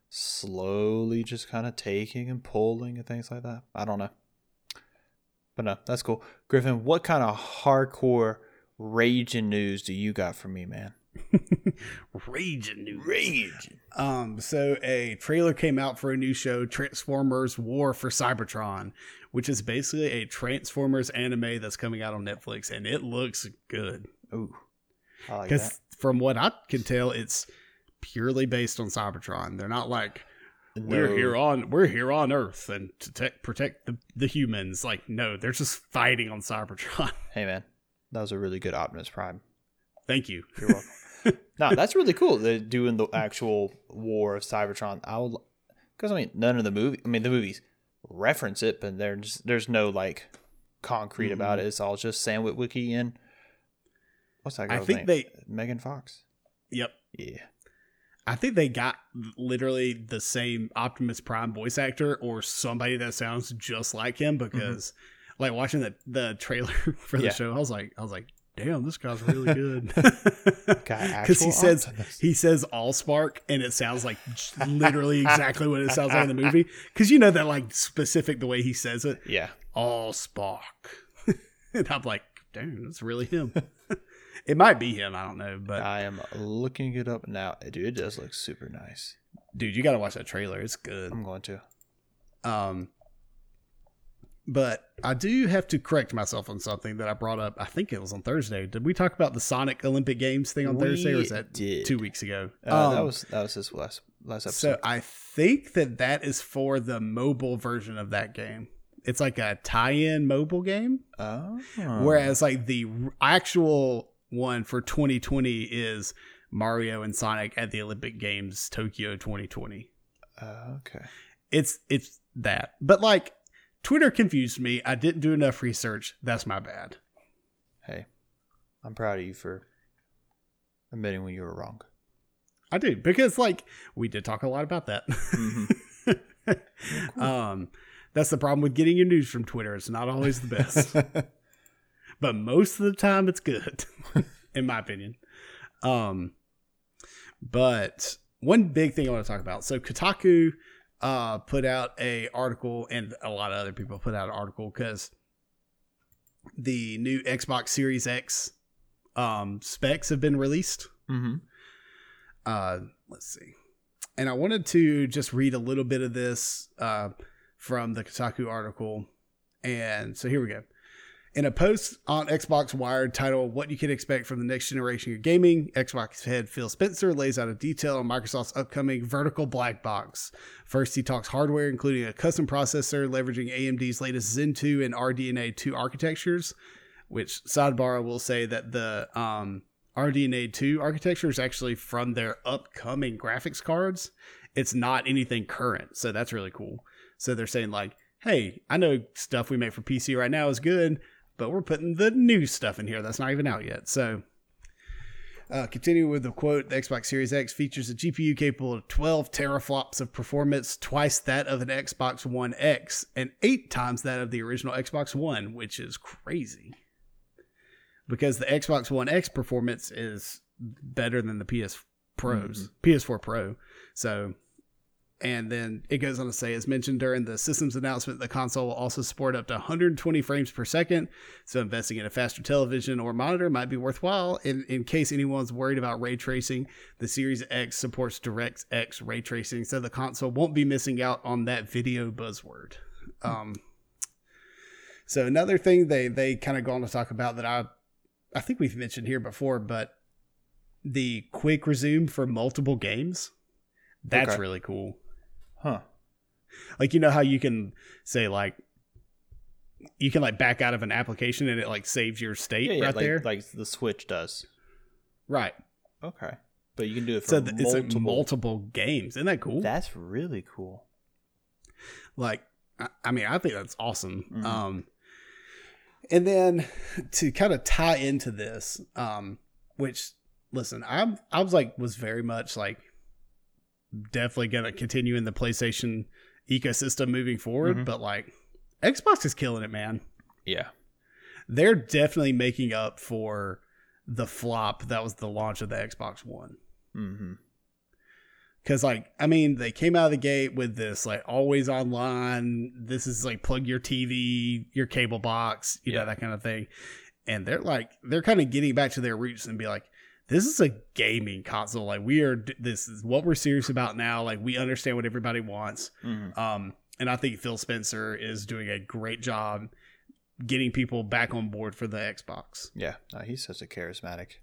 Slowly just kind of taking and pulling and things like that. I don't know. But no, that's cool. Griffin, what kind of hardcore raging news do you got for me, man? [laughs] Raging new. Raging. Um, so a trailer came out for a new show, Transformers War for Cybertron, which is basically a Transformers anime that's coming out on Netflix, and it looks good. Ooh. I like Because from what I can tell, it's purely based on Cybertron. They're not like we're here on we're here on Earth and to te- protect the, the humans. Like no, they're just fighting on Cybertron. [laughs] Hey, man. That was a really good Optimus Prime. Thank you. You're welcome. [laughs] no, that's really cool. They're doing the actual war of Cybertron. I would, because I mean, none of the movie. I mean, the movies reference it, but there's there's no like concrete about mm-hmm. it. It's all just Sam Witwicky and what's that I think name? they. Megan Fox. Yep. Yeah. I think they got literally the same Optimus Prime voice actor or somebody that sounds just like him mm-hmm. because like watching the the trailer [laughs] for the Yeah. show, I was like I was like, damn, this guy's really [laughs] good. Because [laughs] he says Optimus. he says all spark and it sounds like literally exactly what it sounds like in the movie. Because you know that like specific the way he says it, Yeah. all spark. and I'm like, damn, that's really him. It might be him, I don't know, but I am looking it up now. Dude, it does look super nice. dude, you got to watch that trailer. It's good. I'm going to. Um, but I do have to correct myself on something that I brought up. I think it was on Thursday. Did we talk about the Sonic Olympic Games thing on We Thursday, or was that did. two weeks ago? Uh, that Um, was that was this last last episode. so. I think that that is for the mobile version of that game. It's like a tie-in mobile game, oh, whereas like the actual one for 2020 is Mario and Sonic at the Olympic Games Tokyo 2020. Uh, okay. It's it's that, but like Twitter confused me. I didn't do enough research. That's my bad. Hey, I'm proud of you for admitting when you were wrong. I do because like we did talk a lot about that. [laughs] Mhm. um, that's the problem with getting your news from Twitter. It's not always the best, [laughs] but most of the time it's good, [laughs] in my opinion. Um, but one big thing I want to talk about. So Kotaku uh put out a article, and a lot of other people put out an article because the new Xbox Series X um specs have been released. hmm uh let's see and i wanted to just read a little bit of this uh from the kotaku article and so here we go in a post on xbox wired titled what you can expect from the next generation of gaming xbox head phil spencer lays out a detail on microsoft's upcoming vertical black box first he talks hardware including a custom processor leveraging amd's latest zen 2 and rdna 2 architectures which sidebar will say that the um RDNA 2 architecture is actually from their upcoming graphics cards. It's not anything current. So that's really cool. So they're saying, like, hey, I know stuff we make for PC right now is good, but we're putting the new stuff in here that's not even out yet. So uh, continuing with the quote, the Xbox Series X features a GPU capable of 12 teraflops of performance, twice that of an Xbox One X, and eight times that of the original Xbox One, which is crazy because the Xbox One X performance is better than the PS Pros, PS4 Pro. So, and then it goes on to say, as mentioned during the system's announcement, the console will also support up to 120 frames per second. So, investing in a faster television or monitor might be worthwhile. In, in case anyone's worried about ray tracing, the Series X supports DirectX ray tracing, so the console won't be missing out on that video buzzword. Um, so another thing they they kind of go on to talk about that I I think we've mentioned here before, but the quick resume for multiple games. That's Okay. really cool. Huh. Like you know how you can say like you can like back out of an application and it like saves your state Yeah, yeah, right like, there. like the Switch does. right. Okay, but you can do it for So th- it's multiple. like multiple games. Isn't that cool? That's really cool. like I, I mean i think that's awesome Mhm. um and then to kind of tie into this um which listen i'm i was like was very much like definitely gonna continue in the playstation ecosystem moving forward Mhm. but like xbox is killing it man Yeah. they're definitely making up for the flop that was the launch of the xbox one Mm-hmm. Cause like I mean they came out of the gate with this like always online. This is like plug your TV, your cable box, you Yeah. know that kind of thing. And they're like they're kind of getting back to their roots and be like, this is a gaming console. Like we are. This is what we're serious about now. Like we understand what everybody wants. Mm-hmm. Um, and I think Phil Spencer is doing a great job getting people back on board for the Xbox. Yeah, no, he's such a charismatic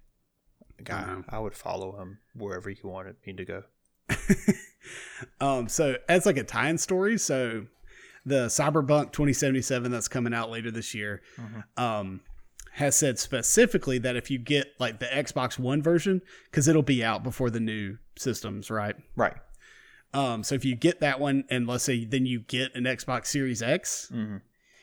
guy. I would follow him wherever he wanted me to go. [laughs] um, so as like a tie-in story, so the Cyberpunk 2077 that's coming out later this year, Mhm. um, has said specifically that if you get like the Xbox One version, because it'll be out before the new systems, right? Right. Um, so if you get that one, and let's say then you get an Xbox Series X, Mm-hmm.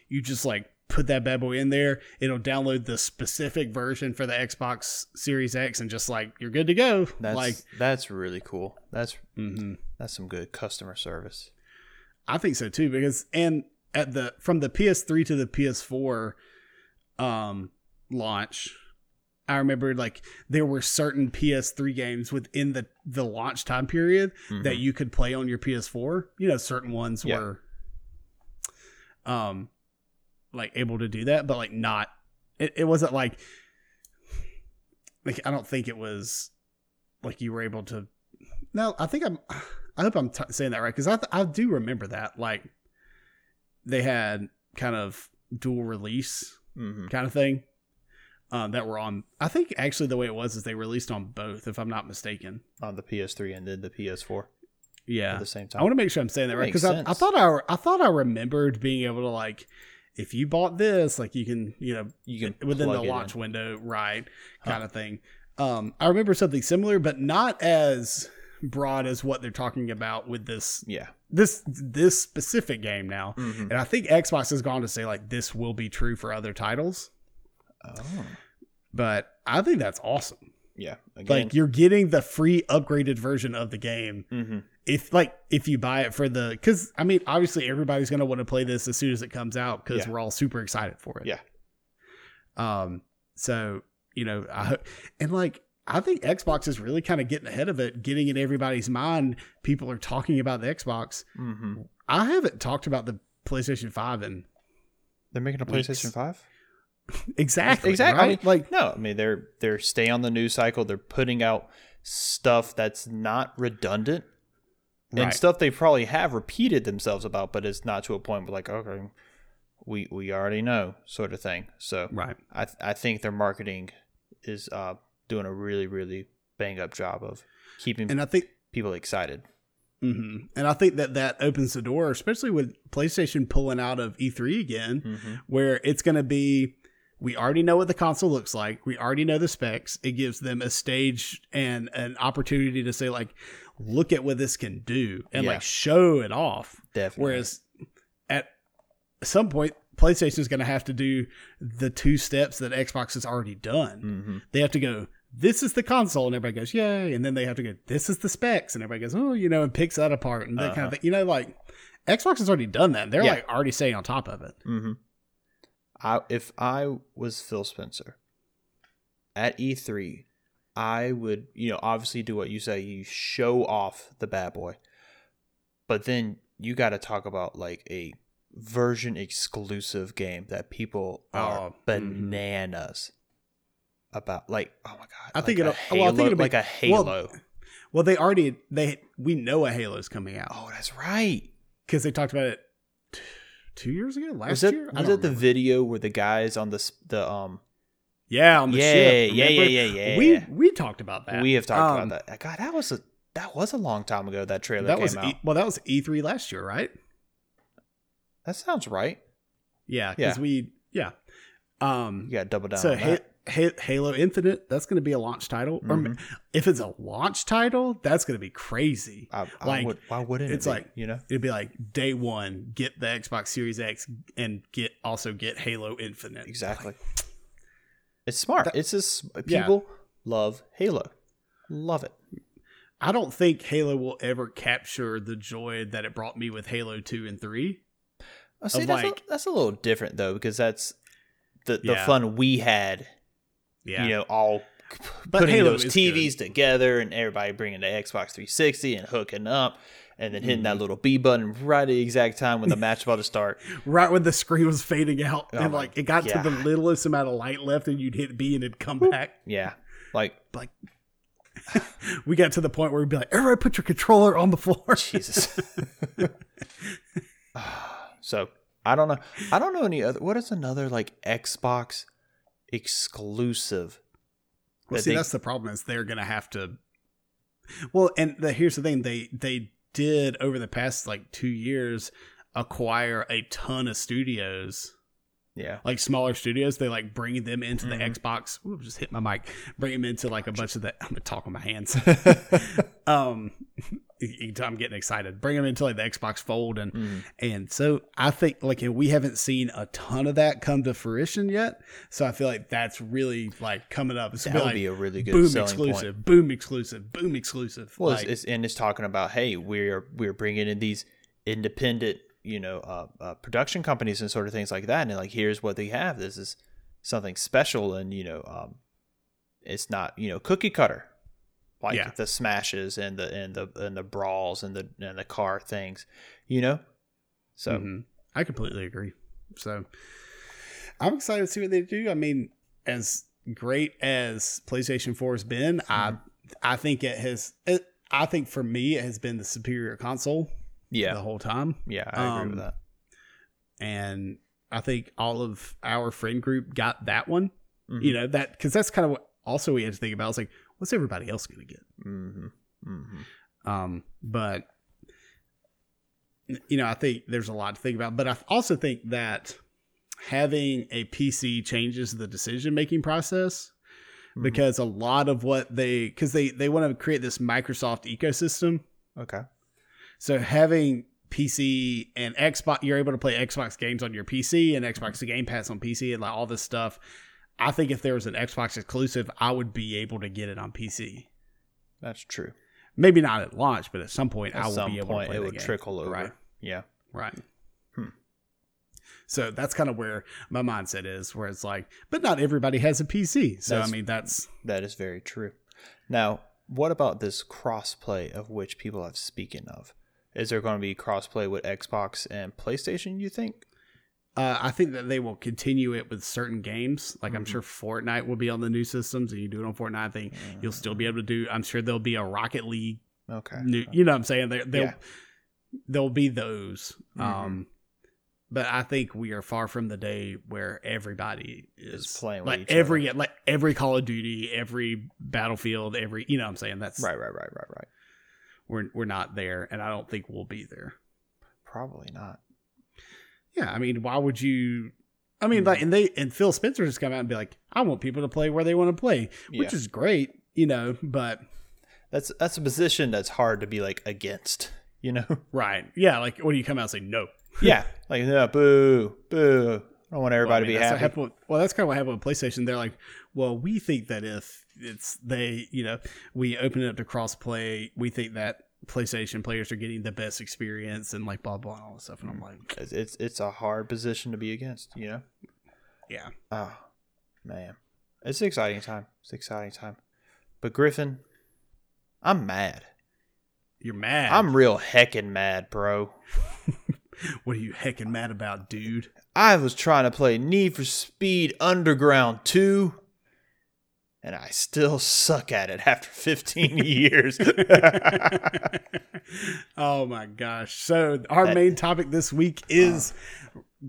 you just like put that bad boy in there. It'll download the specific version for the Xbox Series X, and just like you're good to go. That's like, that's really cool. That's mhm. that's some good customer service. I think so too because and at the from the PS3 to the PS4 um launch I remember like there were certain PS3 games within the the launch time period that Mhm. you could play on your PS4. You know, certain ones Yeah. were um like able to do that, but like not it, it wasn't like like I don't think it was like you were able to no, I think I'm I hope I'm t- saying that right because I th- I do remember that like they had kind of dual release hmm kind of thing um, that were on. I think actually the way it was is they released on both, if I'm not mistaken. on the PS3 and then the PS4 Yeah, at the same time. I want to make sure I'm saying that That right because I, I thought I, I thought I remembered being able to like, if you bought this, like you can you know you can within the launch in. window, right, Huh. kind of thing. Um, I remember something similar, but not as broad as what they're talking about with this Yeah. this this specific game now. Mhm. And I think Xbox has gone to say like this will be true for other titles, Oh. but I think that's awesome. Yeah. Again. Like you're getting the free upgraded version of the game hmm if like if you buy it for the because I mean obviously everybody's gonna want to play this as soon as it comes out because Yeah. we're all super excited for it. Yeah. Um. So you know, I and like I think Xbox is really kind of getting ahead of it, getting in everybody's mind. People are talking about the Xbox. hmm I haven't talked about the PlayStation Five and They're making a Weeks. PlayStation 5? [laughs] exactly Exactly. I mean, like No, I mean they're they're staying on the news cycle. They're putting out stuff that's not redundant and Right. stuff they probably have repeated themselves about, but it's not to a point where like okay, we we already know sort of thing. So right. I th- I think their marketing is uh doing a really really bang up job of keeping And I think people excited. Mm-hmm. And I think that that opens the door, especially with PlayStation pulling out of E3 again, hmm where it's going to be. We already know what the console looks like. We already know the specs. It gives them a stage and an opportunity to say, like, look at what this can do and Yeah. like show it off. Definitely. Whereas at some point, PlayStation is going to have to do the two steps that Xbox has already done. hmm They have to go, this is the console, and everybody goes, yay. And then they have to go, this is the specs, and everybody goes, oh, you know, and picks that apart and that kind of Uh-huh. thing. You know, like Xbox has already done that. They're Yeah. like already staying on top of it. hmm I if I was Phil Spencer at E3, I would you know obviously do what you say. You show off the bad boy, but then you got to talk about like a version exclusive game that people are Oh, mhm. bananas about. Like oh my god, I think like a it'll- well, I think Halo- it'll be- like a Halo. Well, they already, they we know a Halo's coming out oh, that's right. because they talked about it two years ago, last Was that year. I was don't the video where the guys on the the um Yeah, on the yeah, ship. yeah, yeah, yeah, yeah. We we talked about that. We have talked Um, about that. God, that was a that was a long time ago. That trailer That came was out. e, well, that was E3 last year, right? that sounds right. Yeah, because Yeah. we yeah. Um, You got double down so on that. ha- Halo Infinite, that's going to be a launch title. Or Mhm. if it's a launch title, that's going to be crazy. I, I like, would, why wouldn't it's it be, like- you know? It'd be like day one, get the Xbox Series X and get also get Halo Infinite. Exactly. It's smart. That- it's just Yeah. people love Halo. Love it. I don't think Halo will ever capture the joy that it brought me with Halo 2 and 3. Oh, see, that's, like- a, that's a little different though because that's the the Yeah. fun we had. Yeah. You know, all But putting Halo those is TVs together and everybody bringing the Xbox 360 and hooking up. And then hitting Mm-hmm. that little B button right at the exact time when the match about to start. [laughs] right when the screen was fading out Oh and like it got to the littlest amount of light left and you'd hit B and it'd come back. Yeah. Like, Like [laughs] we got to the point where we'd be like, everybody put your controller on the floor. [laughs] Jesus. [sighs] [sighs] so I don't know. I don't know any other. What is another like Xbox exclusive? Well, see, they- that's the problem is they're gonna have to. Well, and the, here's the thing they they did over the past like two years acquire a ton of studios, Yeah. like smaller studios. They like bring them into the Mhm. Xbox. Ooh, just hit my mic. Bring them into like a bunch of the. I'm gonna talk with my hands. [laughs] um, you can tell I'm getting excited. Bring them into like the Xbox Fold and Mm. and so I think like we haven't seen a ton of that come to fruition yet. So I feel like that's really like coming up. It's That gonna would be be a really good boom exclusive, point. boom exclusive, boom exclusive. Well, like, it's, it's, and it's talking about hey, we're we're bringing in these independent, you know, uh, uh, production companies and sort of things like that, and like here's what they have. This is something special, and you know, um, it's not you know cookie cutter like Yeah. the smashes and the and the and the brawls and the and the car things, you know. So Mhm. I completely agree. So I'm excited to see what they do. I mean, as great as PlayStation 4 has been, I I think it has. It, I think for me, it has been the superior console yeah, the whole time. yeah, I agree with um, that. and I think all of our friend group got that one. Mhm. You know that because that's kind of what also we had to think about. It's like, what's everybody else going to get? Mm-hmm. Mm-hmm. Um, but you know, I think there's a lot to think about. But I also think that having a PC changes the decision making process Mhm. because a lot of what they because they they want to create this Microsoft ecosystem. Okay. So having PC and Xbox, you're able to play Xbox games on your PC and Xbox Game Pass on PC and like all this stuff. I think if there was an Xbox exclusive, I would be able to get it on PC. That's true. Maybe not at launch, but at some point, I will some be able point, to play it that would game. trickle over. Right. Yeah. Right. Hmm. So that's kind of where my mindset is, where it's like, but not everybody has a PC. So That's- I mean, that's That is very true. Now, what about this crossplay of which people have speaking of? Is there going to be crossplay with Xbox and PlayStation? You think? uh, I think that they will continue it with certain games. Like I'm Mhm. sure Fortnite will be on the new systems, and you do it on Fortnite. I think you'll still be able to do. I'm sure there'll be a Rocket League. Okay. New, you know what I'm saying? There, there'll Yeah. there'll be those. Mhm. Um, but I think we are far from the day where everybody is, Is playing with like every like every Call of Duty, every Battlefield, every you know what I'm saying. That's Right. Right. Right. Right. Right. We're we're not there, and I don't think we'll be there. Probably not. Yeah, I mean, why would you? I mean, Mhm. like, and they and Phil Spencer just come out and be like, "I want people to play where they want to play," which Yeah. is great, you know. But That's that's a position that's hard to be like against. You know? [laughs] right, yeah, like when you come out and say no, yeah. Like no, boo, boo. I don't want everybody I mean, to be that's happy. happened with- well, that's kind of what happened with PlayStation. They're like, well, we think that if it's they, you know, we open it up to crossplay, we think that PlayStation players are getting the best experience and like blah blah and all this stuff. And I'm like, It's, it's it's a hard position to be against. You know? yeah, Oh man, it's an exciting time. It's an exciting time. But Griffin, I'm mad. you're mad. I'm real heckin' mad, bro. [laughs] what are you hecking mad about, dude? I was trying to play Need for Speed Underground 2, and I still suck at it after [laughs] 15 years. [laughs] oh my gosh. So our That- main topic this week is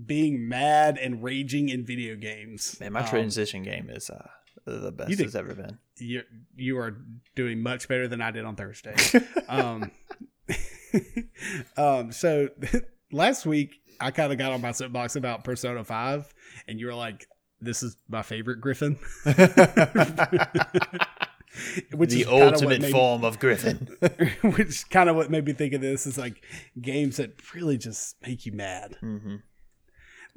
being mad and raging in video games. Man, my Um, transition game is uh, the best You think- it's ever been. you you are doing much better than I did on Thursday. [laughs] um, um, so last week I kind of got on my soapbox about Persona Five, and you were like, "This is my favorite Griffin," [laughs] [laughs] which the ultimate made- form of Griffin. [laughs] which kind of what made me think of this is like games that really just make you mad, hmm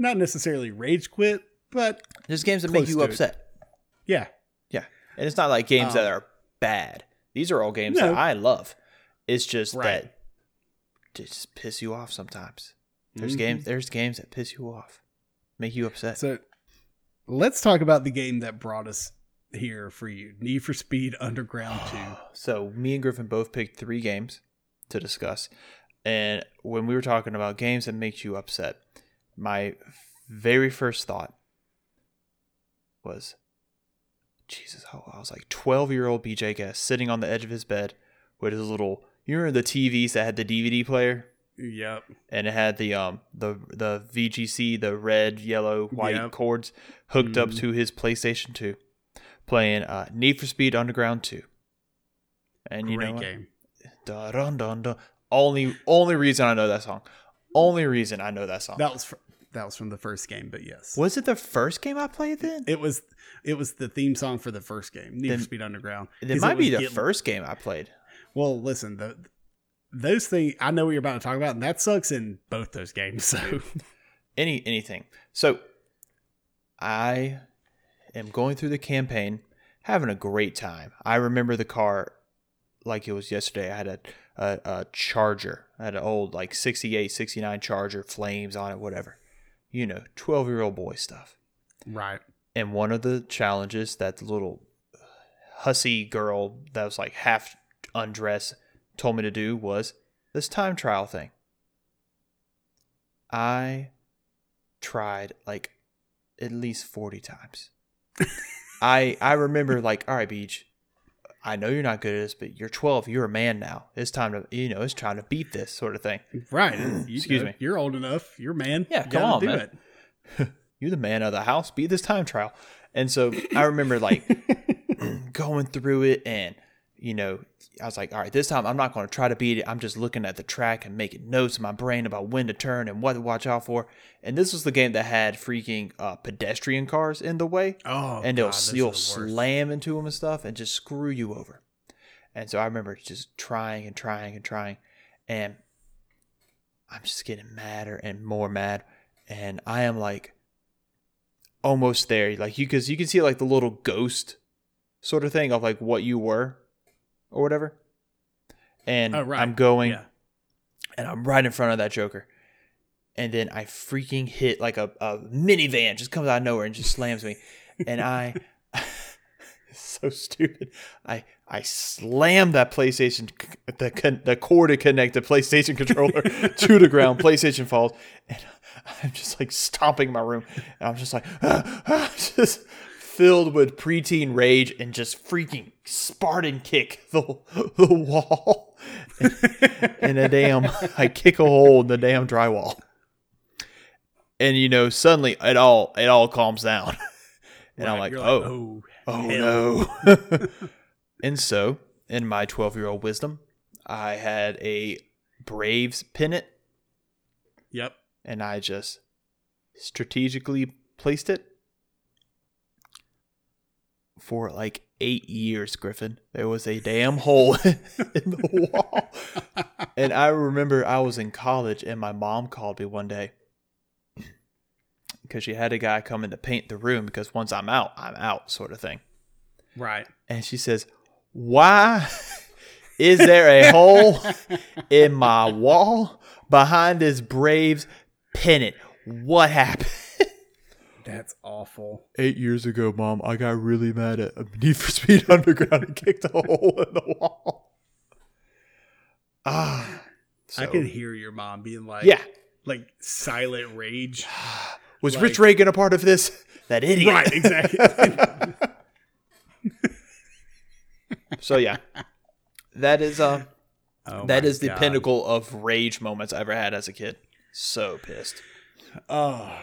not necessarily rage quit, but There's games that make you to it. upset. yeah, Yeah. And it's not like games Um, that are bad. These are all games No. that I love. It's just Right. that just piss you off sometimes. There's Mhm. games there's games that piss you off. Make you upset. So let's talk about the game that brought us here for you Need for Speed Underground 2. [sighs] So me and Griffin both picked three games to discuss. And when we were talking about games that make you upset, my very first thought was Jesus, I was like 12 year old BJ Guest sitting on the edge of his bed with his little, you remember the TVs that had the DVD player? Yep. and it had the um the the VGC the red yellow white Yep. cords hooked up Mhm. to his PlayStation 2 playing uh Need for Speed Underground 2 and you Great know what? game. Dun, dun, dun, dun. only only reason I know that song only reason I know that song That was fr- that was from the first game, but yes. was it the first game I played then It was it was the theme song for the first game, Need Then- for Speed Underground. It might be the getting- first game I played Well, listen, the those things I know what you're about to talk about, and that sucks in both those games. So any anything. So I am going through the campaign, having a great time. I remember the car like it was yesterday. I had a a, a Charger. I had an old like 68, 69 Charger, flames on it, whatever. You know, 12 year old boy stuff. right, And one of the challenges that the little hussy girl that was like half undressed told me to do was this time trial thing. I tried like at least 40 times. [laughs] I I remember like, all right, Beach, I know you're not good at this, but you're 12. You're a man now. It's time to, you know, it's time to beat this sort of thing. right. [clears throat] You Excuse me. You're old enough. You're a man. Yeah, You come on, man. [laughs] you're the man of the house. Beat this time trial. And so I remember like [laughs] [clears throat] going through it and you know, I was like, all right, this time I'm not going to try to beat it. I'm just looking at the track and making notes in my brain about when to turn and what to watch out for. And this was the game that had freaking uh, pedestrian cars in the way. Oh, and they'll God, those are you'll the slam into them and stuff and just screw you over. And so I remember just trying and trying and trying, and I'm just getting madder and more mad, and I am like almost there. Like you, because you can see like the little ghost sort of thing of like what you were or whatever. And Oh, right. I'm going Yeah. and I'm right in front of that Joker. And then I freaking hit like a, a minivan just comes out of nowhere and just slams me. And I [laughs] so stupid. I I slammed that PlayStation the the cord to connect the PlayStation controller [laughs] to the ground. PlayStation falls, and I'm just like stomping my room, and I'm just like [laughs] just filled with preteen rage and just freaking Spartan kick the the wall, [laughs] and, a damn I kick a hole in the damn drywall, and you know suddenly it all it all calms down, [laughs] and I'm like you're oh oh, Oh no. [laughs] and so, in my 12 year old wisdom, I had a Braves pennant. Yep. and I just strategically placed it for like eight years, Griffin. There was a damn hole [laughs] in the wall. And I remember I was in college and my mom called me one day because she had a guy come in to paint the room because once I'm out, I'm out, sort of thing. Right. And she says, Why is there a hole in my wall behind this Braves pennant? What happened? That's awful. Eight years ago, Mom, I got really mad at Need for Speed [laughs] Underground and kicked a hole in the wall. Ah. I so- could hear your mom being like, Yeah. like silent rage. [sighs] Was Like- Rich Reagan a part of this? That idiot. right. Exactly. [laughs] So yeah. That is uh Oh that is the God. pinnacle of rage moments I ever had as a kid. So pissed. [sighs] Oh.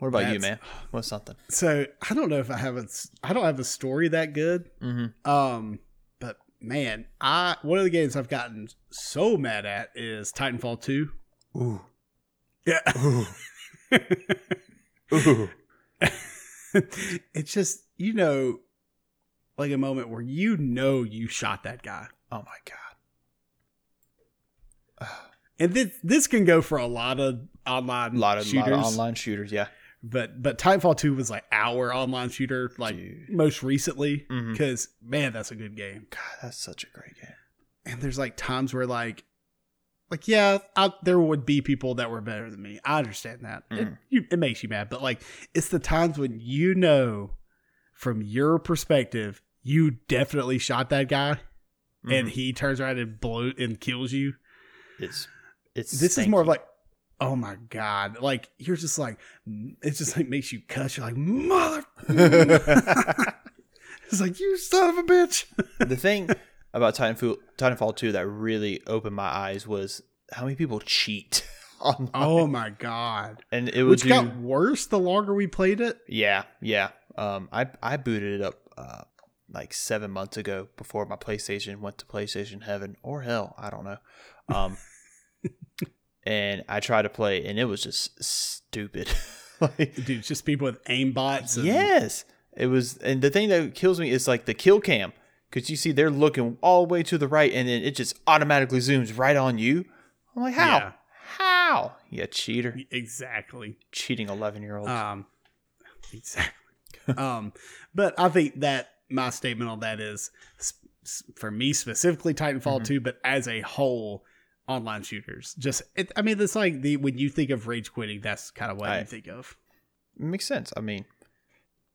What about you, man? What's something? So I don't know if I have a, I don't have a story that good. Mm-hmm. Um, but man, I one of the games I've gotten so mad at is Titanfall two. Ooh. Yeah. Ooh. [laughs] Ooh. it's just you know, like a moment where you know you shot that guy, Oh my god. and this this can go for a lot of online A lot of, shooters. lot of online shooters, yeah. But but Titanfall two was like our online shooter, like Dude. most recently, because man, that's a good game. God, that's such a great game. and there's like times where like like yeah I, there would be people that were better than me i understand that it, Mhm. you, it makes you mad but like it's the times when you know from your perspective you definitely shot that guy and Mhm. he turns around and blow and kills you it's it's this is more of like oh my god like you're just like it just like makes you cuss you're like mother [laughs] it's like you son of a bitch the thing about Titanfall Titanfall 2 that really opened my eyes was how many people cheat [laughs] online. oh my god and it would do got worse the longer we played it Yeah, yeah. Um, I I booted it up uh, like seven months ago before my PlayStation went to PlayStation Heaven or Hell. I don't know. Um, [laughs] and I tried to play, and it was just stupid. [laughs] like, dude, just people with aim bots. And, yes, it was. And the thing that kills me is like the kill cam, because you see they're looking all the way to the right, and then it just automatically zooms right on you. I'm like, how? Yeah. How? You cheater, exactly. cheating eleven year olds. Um, exactly. um, but I think that my statement on that is for me specifically Titanfall Mhm. 2, but as a whole, online shooters. Just, it, I mean, it's like the when you think of rage quitting, that's kind of what I- you think of. makes sense. I mean,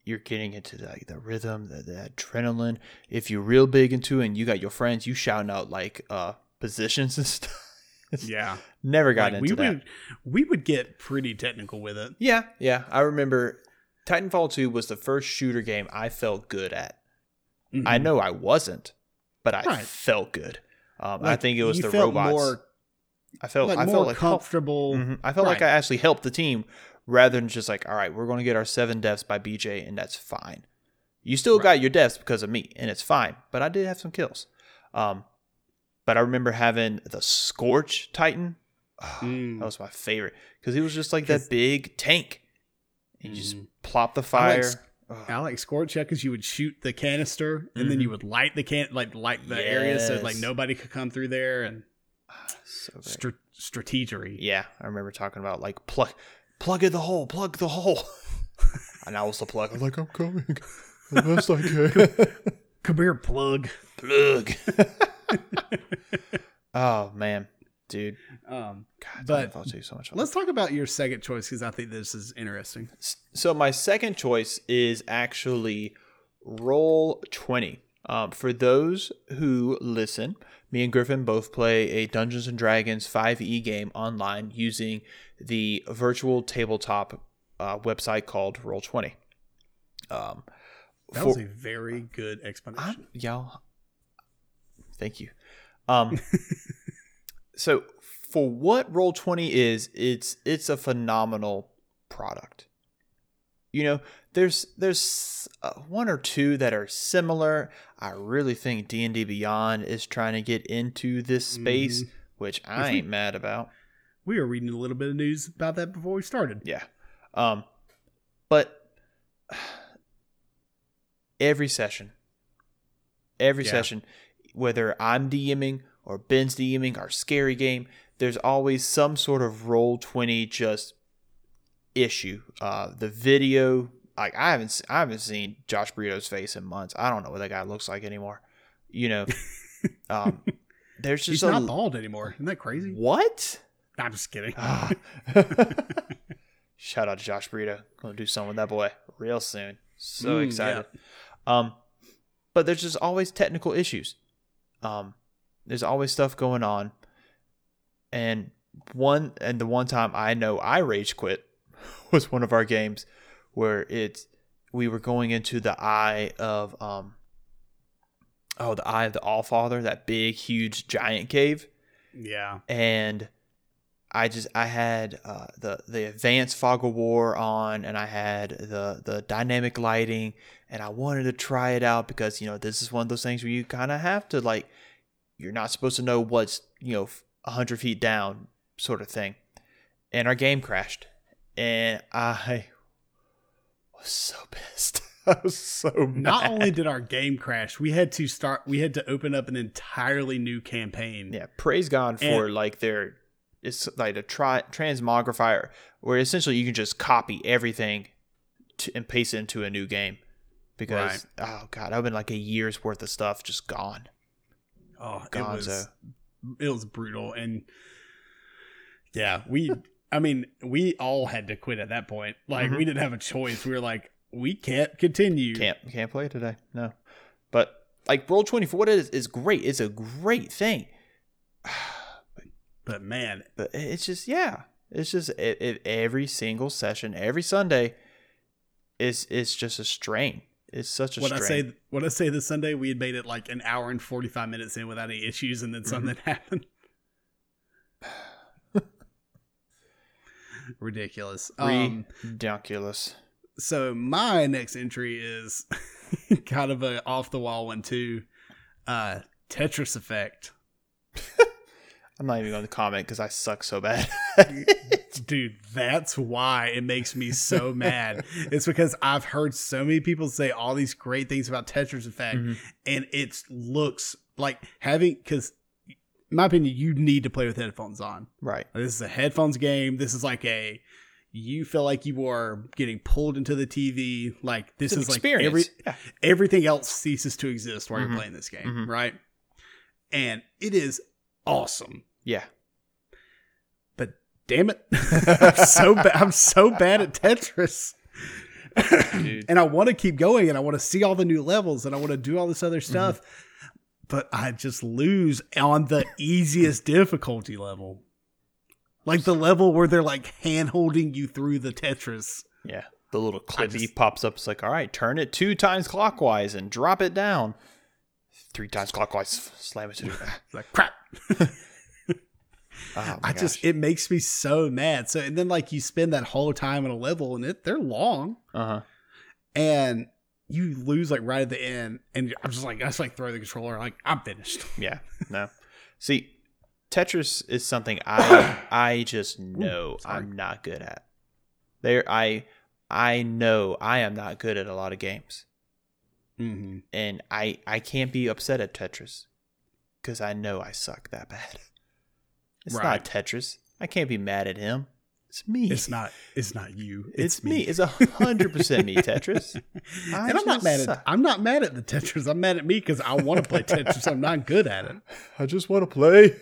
you're getting into the, the rhythm, the, the adrenaline. If you're real big into it and you got your friends, you shouting out like uh positions and [laughs] stuff. Yeah, Never got Like, into we that. would we would get pretty technical with it. Yeah, yeah. I remember Titanfall 2 was the first shooter game I felt good at. I Mhm. know I wasn't, but I Right. felt good. Um, I think it was the robots. More, I felt like I felt like comfortable. Mhm. I felt like I actually helped the team rather than just like, all right, we're going to get our seven deaths by BJ, and that's fine. You still got your deaths because of me, and it's fine. But I did have some kills. Um, but I remember having the Scorch Titan. Mm. That was my favorite because it was just like that big tank. And you just plop the I fire. Like, I like because you would shoot the canister and then you mm-hmm. would light the can like light the area so like nobody could come through there and so str- strategery. Yeah, I remember talking about like plug, plug in the hole, plug the hole. [laughs] and I was the plug. I'm like, I'm coming, the best I can. [laughs] Come here, plug. plug. [laughs] oh man, dude. Um, God, But so much. Fun. let's talk about your second choice because I think this is interesting. So my second choice is actually Roll Twenty. Um, for those who listen, me and Griffin both play a Dungeons and Dragons 5e game online using the virtual tabletop uh, website called Roll Twenty. Um, That for- was a very good explanation. I'm, y'all. Thank you. Um, [laughs] so for what Roll Twenty is, it's it's a phenomenal product. You know, there's there's uh, one or two that are similar. I really think D and D Beyond is trying to get into this space, which I we- ain't mad about. we were reading a little bit of news about that before we started. Yeah. Um, but [sighs] every session, every Yeah. session, whether I'm DMing or Ben's DMing our scary game, there's always some sort of roll twenty just issue. Uh, the video, like I haven't, I haven't seen Josh Burrito's face in months. I don't know what that guy looks like anymore. You know, [laughs] um, there's He's just a not bald anymore. Isn't that crazy? what? I'm just kidding. Ah. [laughs] [laughs] Shout out to Josh Burrito. Gonna do something with that boy real soon. So Mm, excited. Um, but there's just always technical issues. Um, there's always stuff going on. And one and the one time I know I rage quit [laughs] was one of our games where it's we were going into the eye of um oh the eye of the All Father, that big huge giant cave yeah. and I just I had uh, the the advanced fog of war on, and I had the the dynamic lighting, and I wanted to try it out because you know this is one of those things where you kind of have to like you're not supposed to know what's you know a hundred feet down sort of thing, and our game crashed, and I was so [laughs] pissed. I was so mad. Not only did our game crash, we had to start. We had to open up an entirely new campaign. Yeah, praise God for like their it's like a tri- transmogrifier where essentially you can just copy everything to, and paste it into a new game. Because oh god, I've been like a year's worth of stuff just gone. Oh, it was it was brutal, and yeah, we. I mean, we all had to quit at that point. Like, Mhm. we didn't have a choice. We were like, we can't continue. Can't can't play today. No. But like Roll Twenty for what it is is great. It's a great thing. But man, But it's just yeah, it's just it, it, every single session, every Sunday, is is just a strain. It's such a when I say when I say this Sunday, we had made it like an hour and forty five minutes in without any issues, and then Mm-hmm. something [laughs] happened. [sighs] Ridiculous. Um, ridiculous. so my next entry is [laughs] kind of a off the wall one too. Uh, Tetris Effect. I'm not even going to comment because I suck so bad. [laughs] Dude, that's why it makes me so [laughs] mad. It's because I've heard so many people say all these great things about Tetris Effect, Mhm. and it looks like having because, in my opinion, you need to play with headphones on. right. This is a headphones game. This is like a you feel like you are getting pulled into the TV. Like this is like every yeah. everything else ceases to exist while Mhm. you're playing this game, Mhm. right? And it is awesome. Yeah. But damn it, [laughs] I'm so bad. I'm so bad at Tetris. And I want to keep going, and I want to see all the new levels, and I want to do all this Mm-hmm. other stuff. But I just lose on the easiest difficulty level, like the level where they're like hand holding you through the Tetris. Yeah. The little clippy just- pops up. It's like, all right, turn it two times clockwise and drop it down. Three times clockwise, slam it to the. Like crap. [laughs] Oh, I just it makes me so mad. So and then like you spend that whole time on a level and it they're long uh-huh. and you lose like right at the end and I'm just like I just like throw the controller like I'm finished. [laughs] Yeah. No. See, Tetris is something I [coughs] I just know sorry. I'm not good at. There I I know I am not good at a lot of games. Mm-hmm. And I I can't be upset at Tetris cuz I know I suck that bad. [laughs] It's Right. not Tetris. I can't be mad at him. It's me. It's not it's not you. It's, me. It's a hundred percent me, Tetris. [laughs] I and I'm not just mad at. I'm not mad at the Tetris. I'm mad at me because I want to play Tetris. I'm not good at it. [laughs] I just want to play.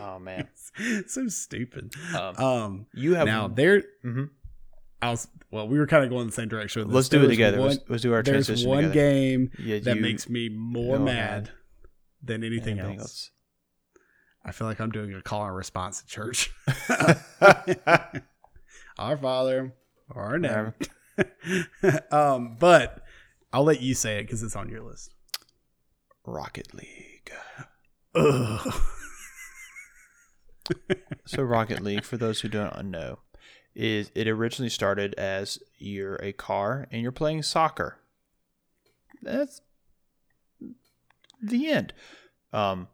oh man. so stupid. Um, Um, you have now there, Mhm. I was well. We were kind of going the same direction. Let's do it together. One, let's, let's do our there's transition one together. game Yeah, that makes me more mad than anything and else. I feel like I'm doing a call and response at church. [laughs] [laughs] Our Father, our name. [laughs] um, but I'll let you say it because it's on your list. Rocket League. Ugh. So Rocket League, for those who don't know, is it originally started as you're a car and you're playing soccer. That's the end. Um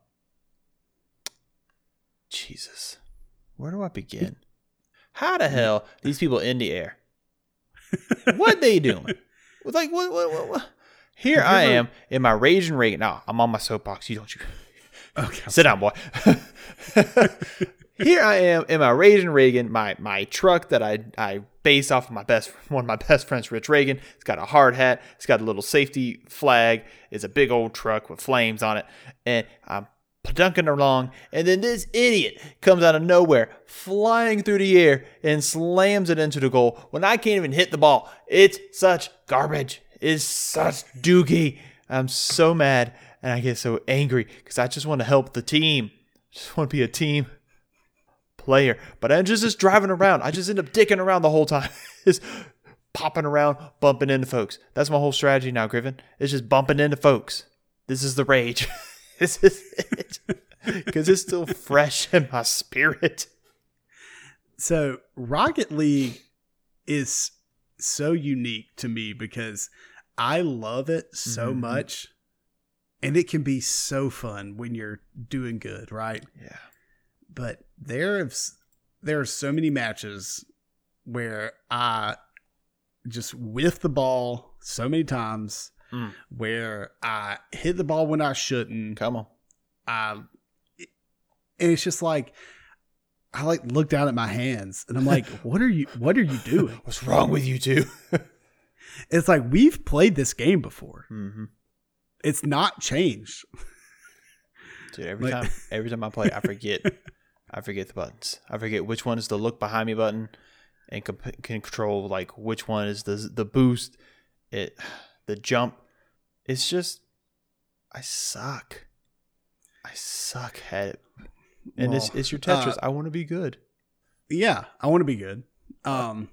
Jesus. Where do I begin? How the hell these people in the air? What they doing? [laughs] Like what what what, what? Here Have I am in my raging rage. Now I'm on my soapbox. You don't you Okay. [laughs] Sit down, boy. [laughs] Here I am in my Raging Reagan, my my truck that I I base off of my best [laughs] one of my best friends, Rich Reagan. It's got a hard hat. It's got a little safety flag. It's a big old truck with flames on it, and I'm dunking along. And then this idiot comes out of nowhere, flying through the air, and slams it into the goal when I can't even hit the ball. It's such garbage. It's such dookie. I'm so mad and I get so angry because I just want to help the team. just want to be a team player. But I'm just, just driving around. I just end up dicking around the whole time. [laughs] just popping around, bumping into folks. That's my whole strategy now, Griffin. It's just bumping into folks. This is the rage. [laughs] this is it. [laughs] Because it's still fresh in my spirit. So Rocket League is so unique to me because I love it so Mhm. much. And it can be so fun when you're doing good, right? Yeah. But there's there are so many matches where I just whiff the ball so many times Mm. where I hit the ball when I shouldn't. Come on. I, and it's just like I like look down at my hands and I'm like, [laughs] what are you what are you doing? What's wrong with you two? [laughs] It's like we've played this game before. mm-hmm. It's not changed. Dude, every Like- time every time I play, I forget [laughs] I forget the buttons. I forget which one is the look behind me button, and comp- can control like which one is the the boost, it [sighs] the jump. It's just I suck. I suck at it, and it's Well, it's your Tetris. uh, I want to be good. Yeah, I want to be good. Um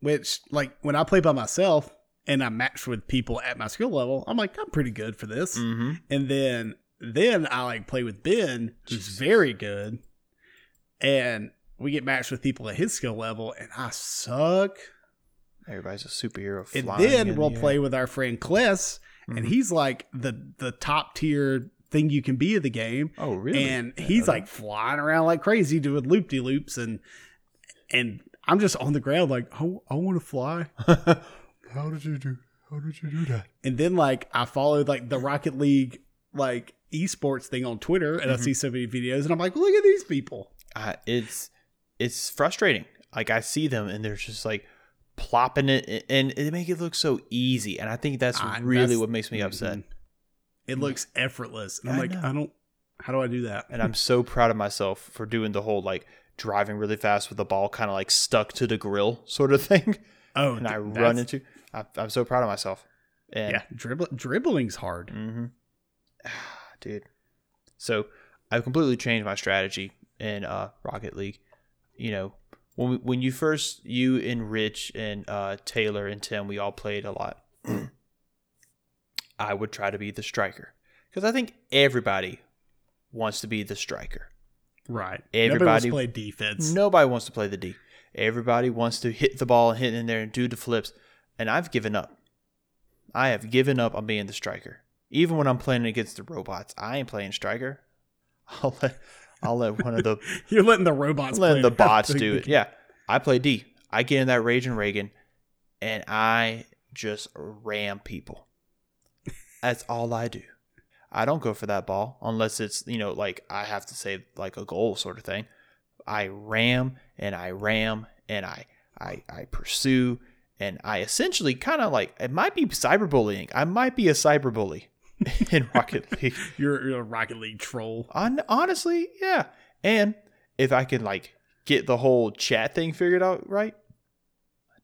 which like when I play by myself and I match with people at my skill level, I'm like, I'm pretty good for this. Mm-hmm. And then then I like play with Ben, who's very good. And we get matched with people at his skill level, and I suck. Everybody's a superhero. And then we'll the play with our friend Kless, and Mhm. he's like the the top tier thing you can be in the game. Oh, really? And he's like flying around like crazy doing loop de loops and and I'm just on the ground like, oh, I want to fly. [laughs] How did you do? How did you do that? And then like I followed like the Rocket League like esports thing on Twitter and I Mhm. see so many videos and I'm like, look at these people. Uh, it's it's frustrating. Like I see them and they're just like plopping it and they make it look so easy. And I think that's Ah, really that's- what makes me upset. Mhm. It looks effortless. And I'm I like, know. I don't how do I do that? And I'm so proud of myself for doing the whole like driving really fast with the ball kind of like stuck to the grill sort of [laughs] thing. Oh, And I run into. I, I'm so proud of myself. And Yeah, dribble, dribbling's hard. hmm [sighs] Dude. So I've completely changed my strategy in uh, Rocket League. You know, when we, when you first you and Rich and uh, Taylor and Tim, we all played a lot. [clears throat] I would try to be the striker because I think everybody wants to be the striker. Right. Everybody- wants to play defense. Nobody wants to play the D. Everybody wants to hit the ball and hit in there and do the flips. And I've given up. I have given up on being the striker. Even when I'm playing against the robots, I ain't playing striker. [laughs] I'll let I'll let one of the [laughs] You're letting the robots letting the [laughs] bots do it. Yeah. I play D. I get in that Raging Reagan and I just ram people. That's all I do. I don't go for that ball unless it's, you know, like I have to save like a goal sort of thing. I ram and I ram and I I, I pursue and I essentially kind of like it might be cyberbullying. I might be a cyberbully [laughs] in Rocket League. [laughs] You're, you're a Rocket League troll. On, honestly, yeah. And if I can like get the whole chat thing figured out right,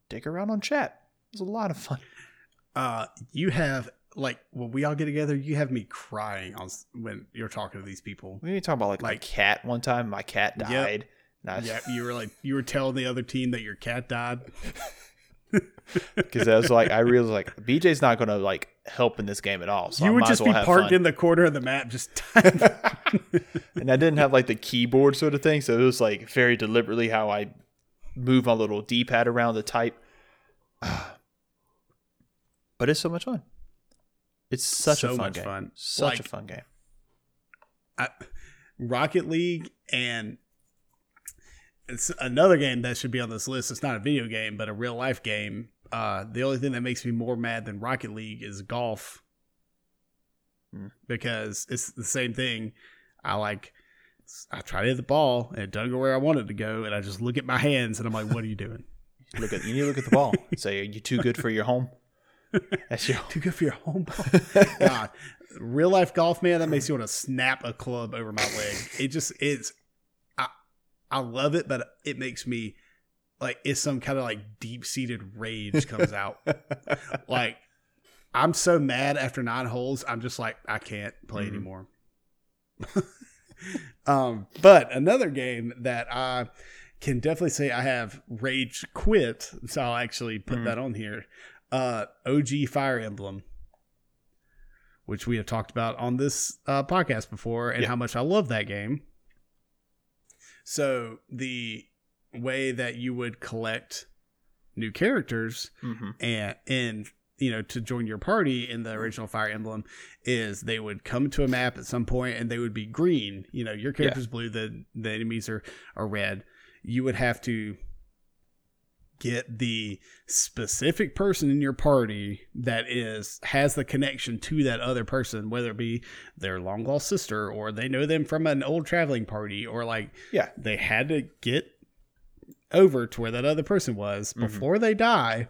dig around on chat. It was a lot of fun. Uh, you have like when we all get together, you have me crying on when you're talking to these people. We were talking about like, my cat one time. My cat died. And I, Yeah, you were like you were telling the other team that your cat died. [laughs] because I was like, I realized like BJ's not going to like help in this game at all. So you I would just well be parked fun. in the corner of the map, just [laughs] and I didn't have like the keyboard sort of thing, so it was like very deliberately how I move my little D pad around to type. [sighs] but it's so much fun. It's such So a fun much game. fun. Such Like- a fun game. I, Rocket League and it's another game that should be on this list. It's not a video game, but a real life game. Uh, the only thing that makes me more mad than Rocket League is golf Hmm. because it's the same thing. I like. I try to hit the ball and it doesn't go where I want it to go, and I just look at my hands and I'm like, "What are you doing? Look at you need to look at the ball [laughs] say, "Are you too good for your home?" That's your Too good for your home ball." [laughs] God, real life golf, man, that makes you want to snap a club over my leg. It just it's I I love it, but it makes me like it's some kind of like deep seated rage comes out. [laughs] like I'm so mad after nine holes, I'm just like I can't play Mhm. anymore. [laughs] um, but another game that I can definitely say I have rage quit, so I'll actually put Mhm. that on here. Uh, OG Fire Emblem, which we have talked about on this uh, podcast before, and Yeah. how much I love that game. So the way that you would collect new characters hmm and and you know to join your party in the original fire emblem is they would come to a map at some point and they would be green. You know your character's blue the the enemies are are red. You would have to get the specific person in your party that is has the connection to that other person whether it be their long lost sister or they know them from an old traveling party or like Yeah. they had to get over to where that other person was Mhm. before they die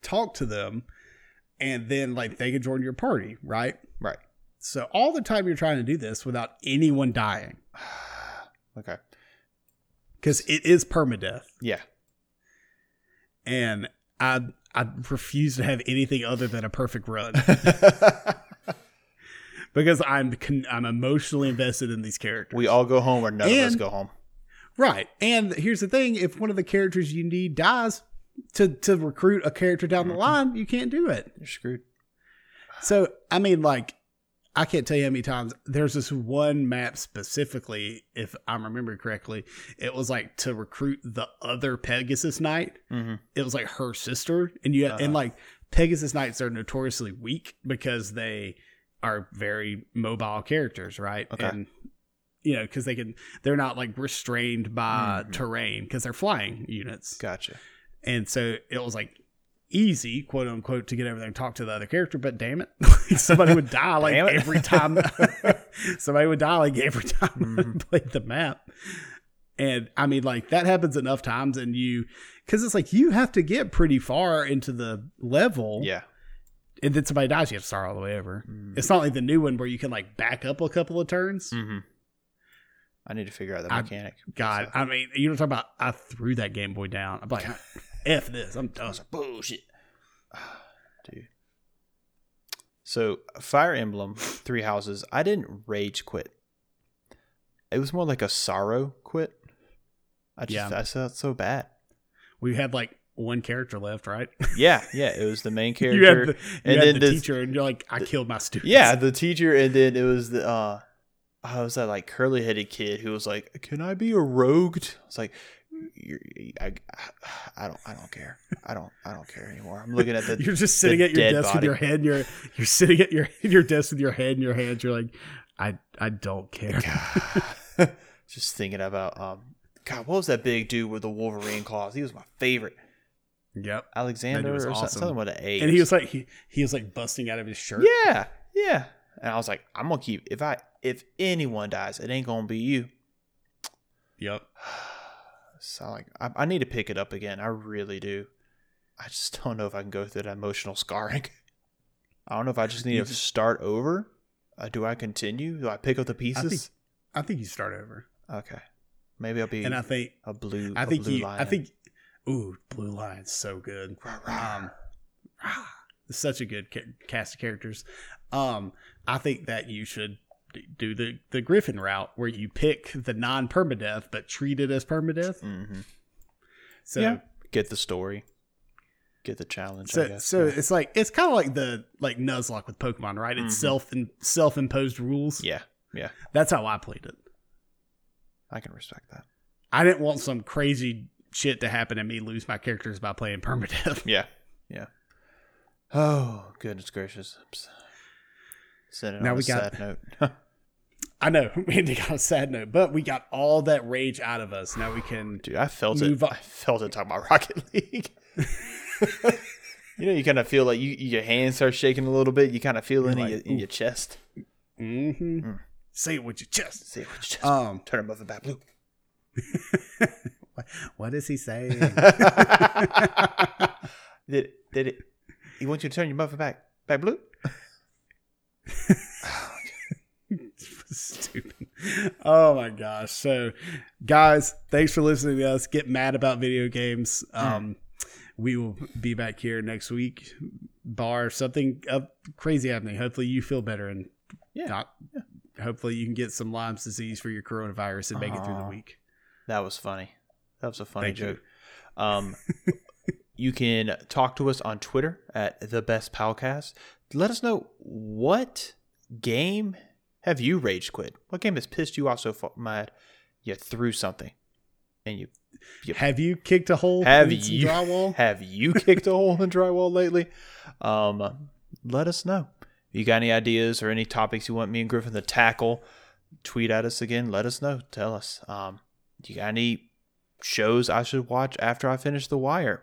talk to them and then like they can join your party right Right. so all the time you're trying to do this without anyone dying [sighs] Okay. because it is permadeath Yeah. and i i refuse to have anything other than a perfect run [laughs] because i'm con- i'm emotionally invested in these characters we all go home, or none of us go home. Right. And here's the thing if one of the characters you need dies to, to recruit a character down the line, you can't do it. You're screwed. So, I mean, like, I can't tell you how many times there's this one map specifically, if I'm remembering correctly, it was like to recruit the other Pegasus Knight. Mm-hmm. It was like her sister. And you, Uh-huh. and like, Pegasus Knights are notoriously weak because they are very mobile characters, right? Okay. And you know, because they can, they're not like restrained by Mhm. terrain because they're flying units. Gotcha. And so it was like easy, quote unquote, to get over there and talk to the other character. But damn it, somebody would die like every time. somebody would die like every time I Mhm. played the map. And I mean, like that happens enough times, and you, because it's like you have to get pretty far into the level, Yeah. and then somebody dies, you have to start all the way over. Mm. It's not like the new one where you can like back up a couple of turns. Mm-hmm. I need to figure out that I- mechanic. God, I mean, you know, talk about I threw that Game Boy down. I'm like, [laughs] f this, I'm done. bullshit. [sighs] Dude. So Fire Emblem Three Houses, I didn't rage quit. It was more like a sorrow quit. I just Yeah. I felt so bad. We had like one character left, right? [laughs] Yeah, yeah. It was the main character. the, and then the teacher, and you're like, I killed my students. Yeah, the teacher, and then it was the uh, I was that like curly headed kid who was like, "Can I be a rogue?" It's like, you're, I, I don't, I don't care. I don't, I don't care anymore. I'm looking at the. [laughs] You're just sitting at [laughs] your desk with your head. You're you're sitting at your your desk with your head in your hands. You're like, I I don't care. [laughs] just thinking about um, God, what was that big dude with the Wolverine claws? He was my favorite. Yep. Alexander was or awesome. something with an A. And he was like he, he was like busting out of his shirt. yeah, yeah. And I was like, I'm gonna keep. If I, if anyone dies, it ain't gonna be you. Yep. [sighs] So like, I, I need to pick it up again. I really do. I just [laughs] don't know if I can go through that emotional scarring. [laughs] I don't know if I just need to start over. Uh, do I continue? Do I pick up the pieces? think- I think you start over. okay, maybe I'll be And I think a blue. I think blue you I think ooh, Blue Lion's so good. Um such a good cast of characters. Um I think that you should do the the Griffin route where you pick the non permadeath but treat it as permadeath. hmm So yeah, get the story, get the challenge. I So, guess. so yeah. it's like it's kind of like the like Nuzlocke with Pokemon, right? It's Mhm. self and self imposed rules. yeah, yeah, That's how I played it. I can respect that. I didn't want some crazy shit to happen and me lose my characters by playing permadeath. Yeah, yeah. Oh goodness gracious! Oops. Sending Now we a got- sad note. [laughs] I know [laughs] we got a sad note, but we got all that rage out of us. Now we can. Dude, I felt Move it. on. I felt it talking about [laughs] Rocket League. you know, you kind of feel like you your hands start shaking a little bit. You kind of feel it in, your, in your chest. Mm-hmm. Mm. Say it with your chest. See it with your chest. Um, Turn him up back blue. what- what is he saying? did did it? He wants you to turn your muffin back back blue. [laughs] Stupid. Oh my gosh. So, guys, thanks for listening to us get mad about video games. Um, we will be back here next week, bar something uh, crazy happening. Hopefully, you feel better and Yeah. not. Hopefully, you can get some Lyme's disease for your coronavirus and make it through the week. That was funny. That was a funny Thank joke. Um, [laughs] you can talk to us on Twitter at the Best Palcast. Let us know what game have you rage quit? What game has pissed you off so far, mad? You threw something, and you Yep. Have you kicked a hole have in you drywall? [laughs] have you kicked a hole in drywall lately? Um, let us know. If you got any ideas or any topics you want me and Griffin to tackle? Tweet at us again. Let us know. Tell us. Um, you got any shows I should watch after I finish The Wire?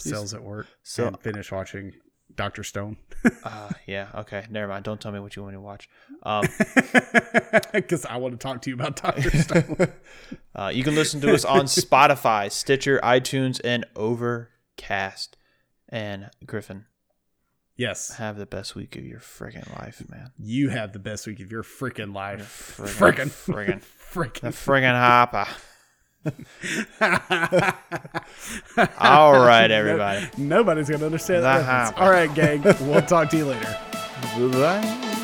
Cells at work. So- and finish watching Doctor Stone [laughs] [laughs] Uh, yeah. Okay. Never mind. Don't tell me what you want to watch. Um, [laughs] because I want to talk to you about Doctor Stone. uh, you can listen to us on Spotify, Stitcher, iTunes, and Overcast. And Griffin, yes, have the best week of your friggin' life, man. you have the best week of your freaking life. Friggin', Freaking, friggin', the freaking. friggin' hopper. All [laughs] right, everybody. Nobody's gonna understand that. All right, gang. We'll talk to you later. [laughs] Bye.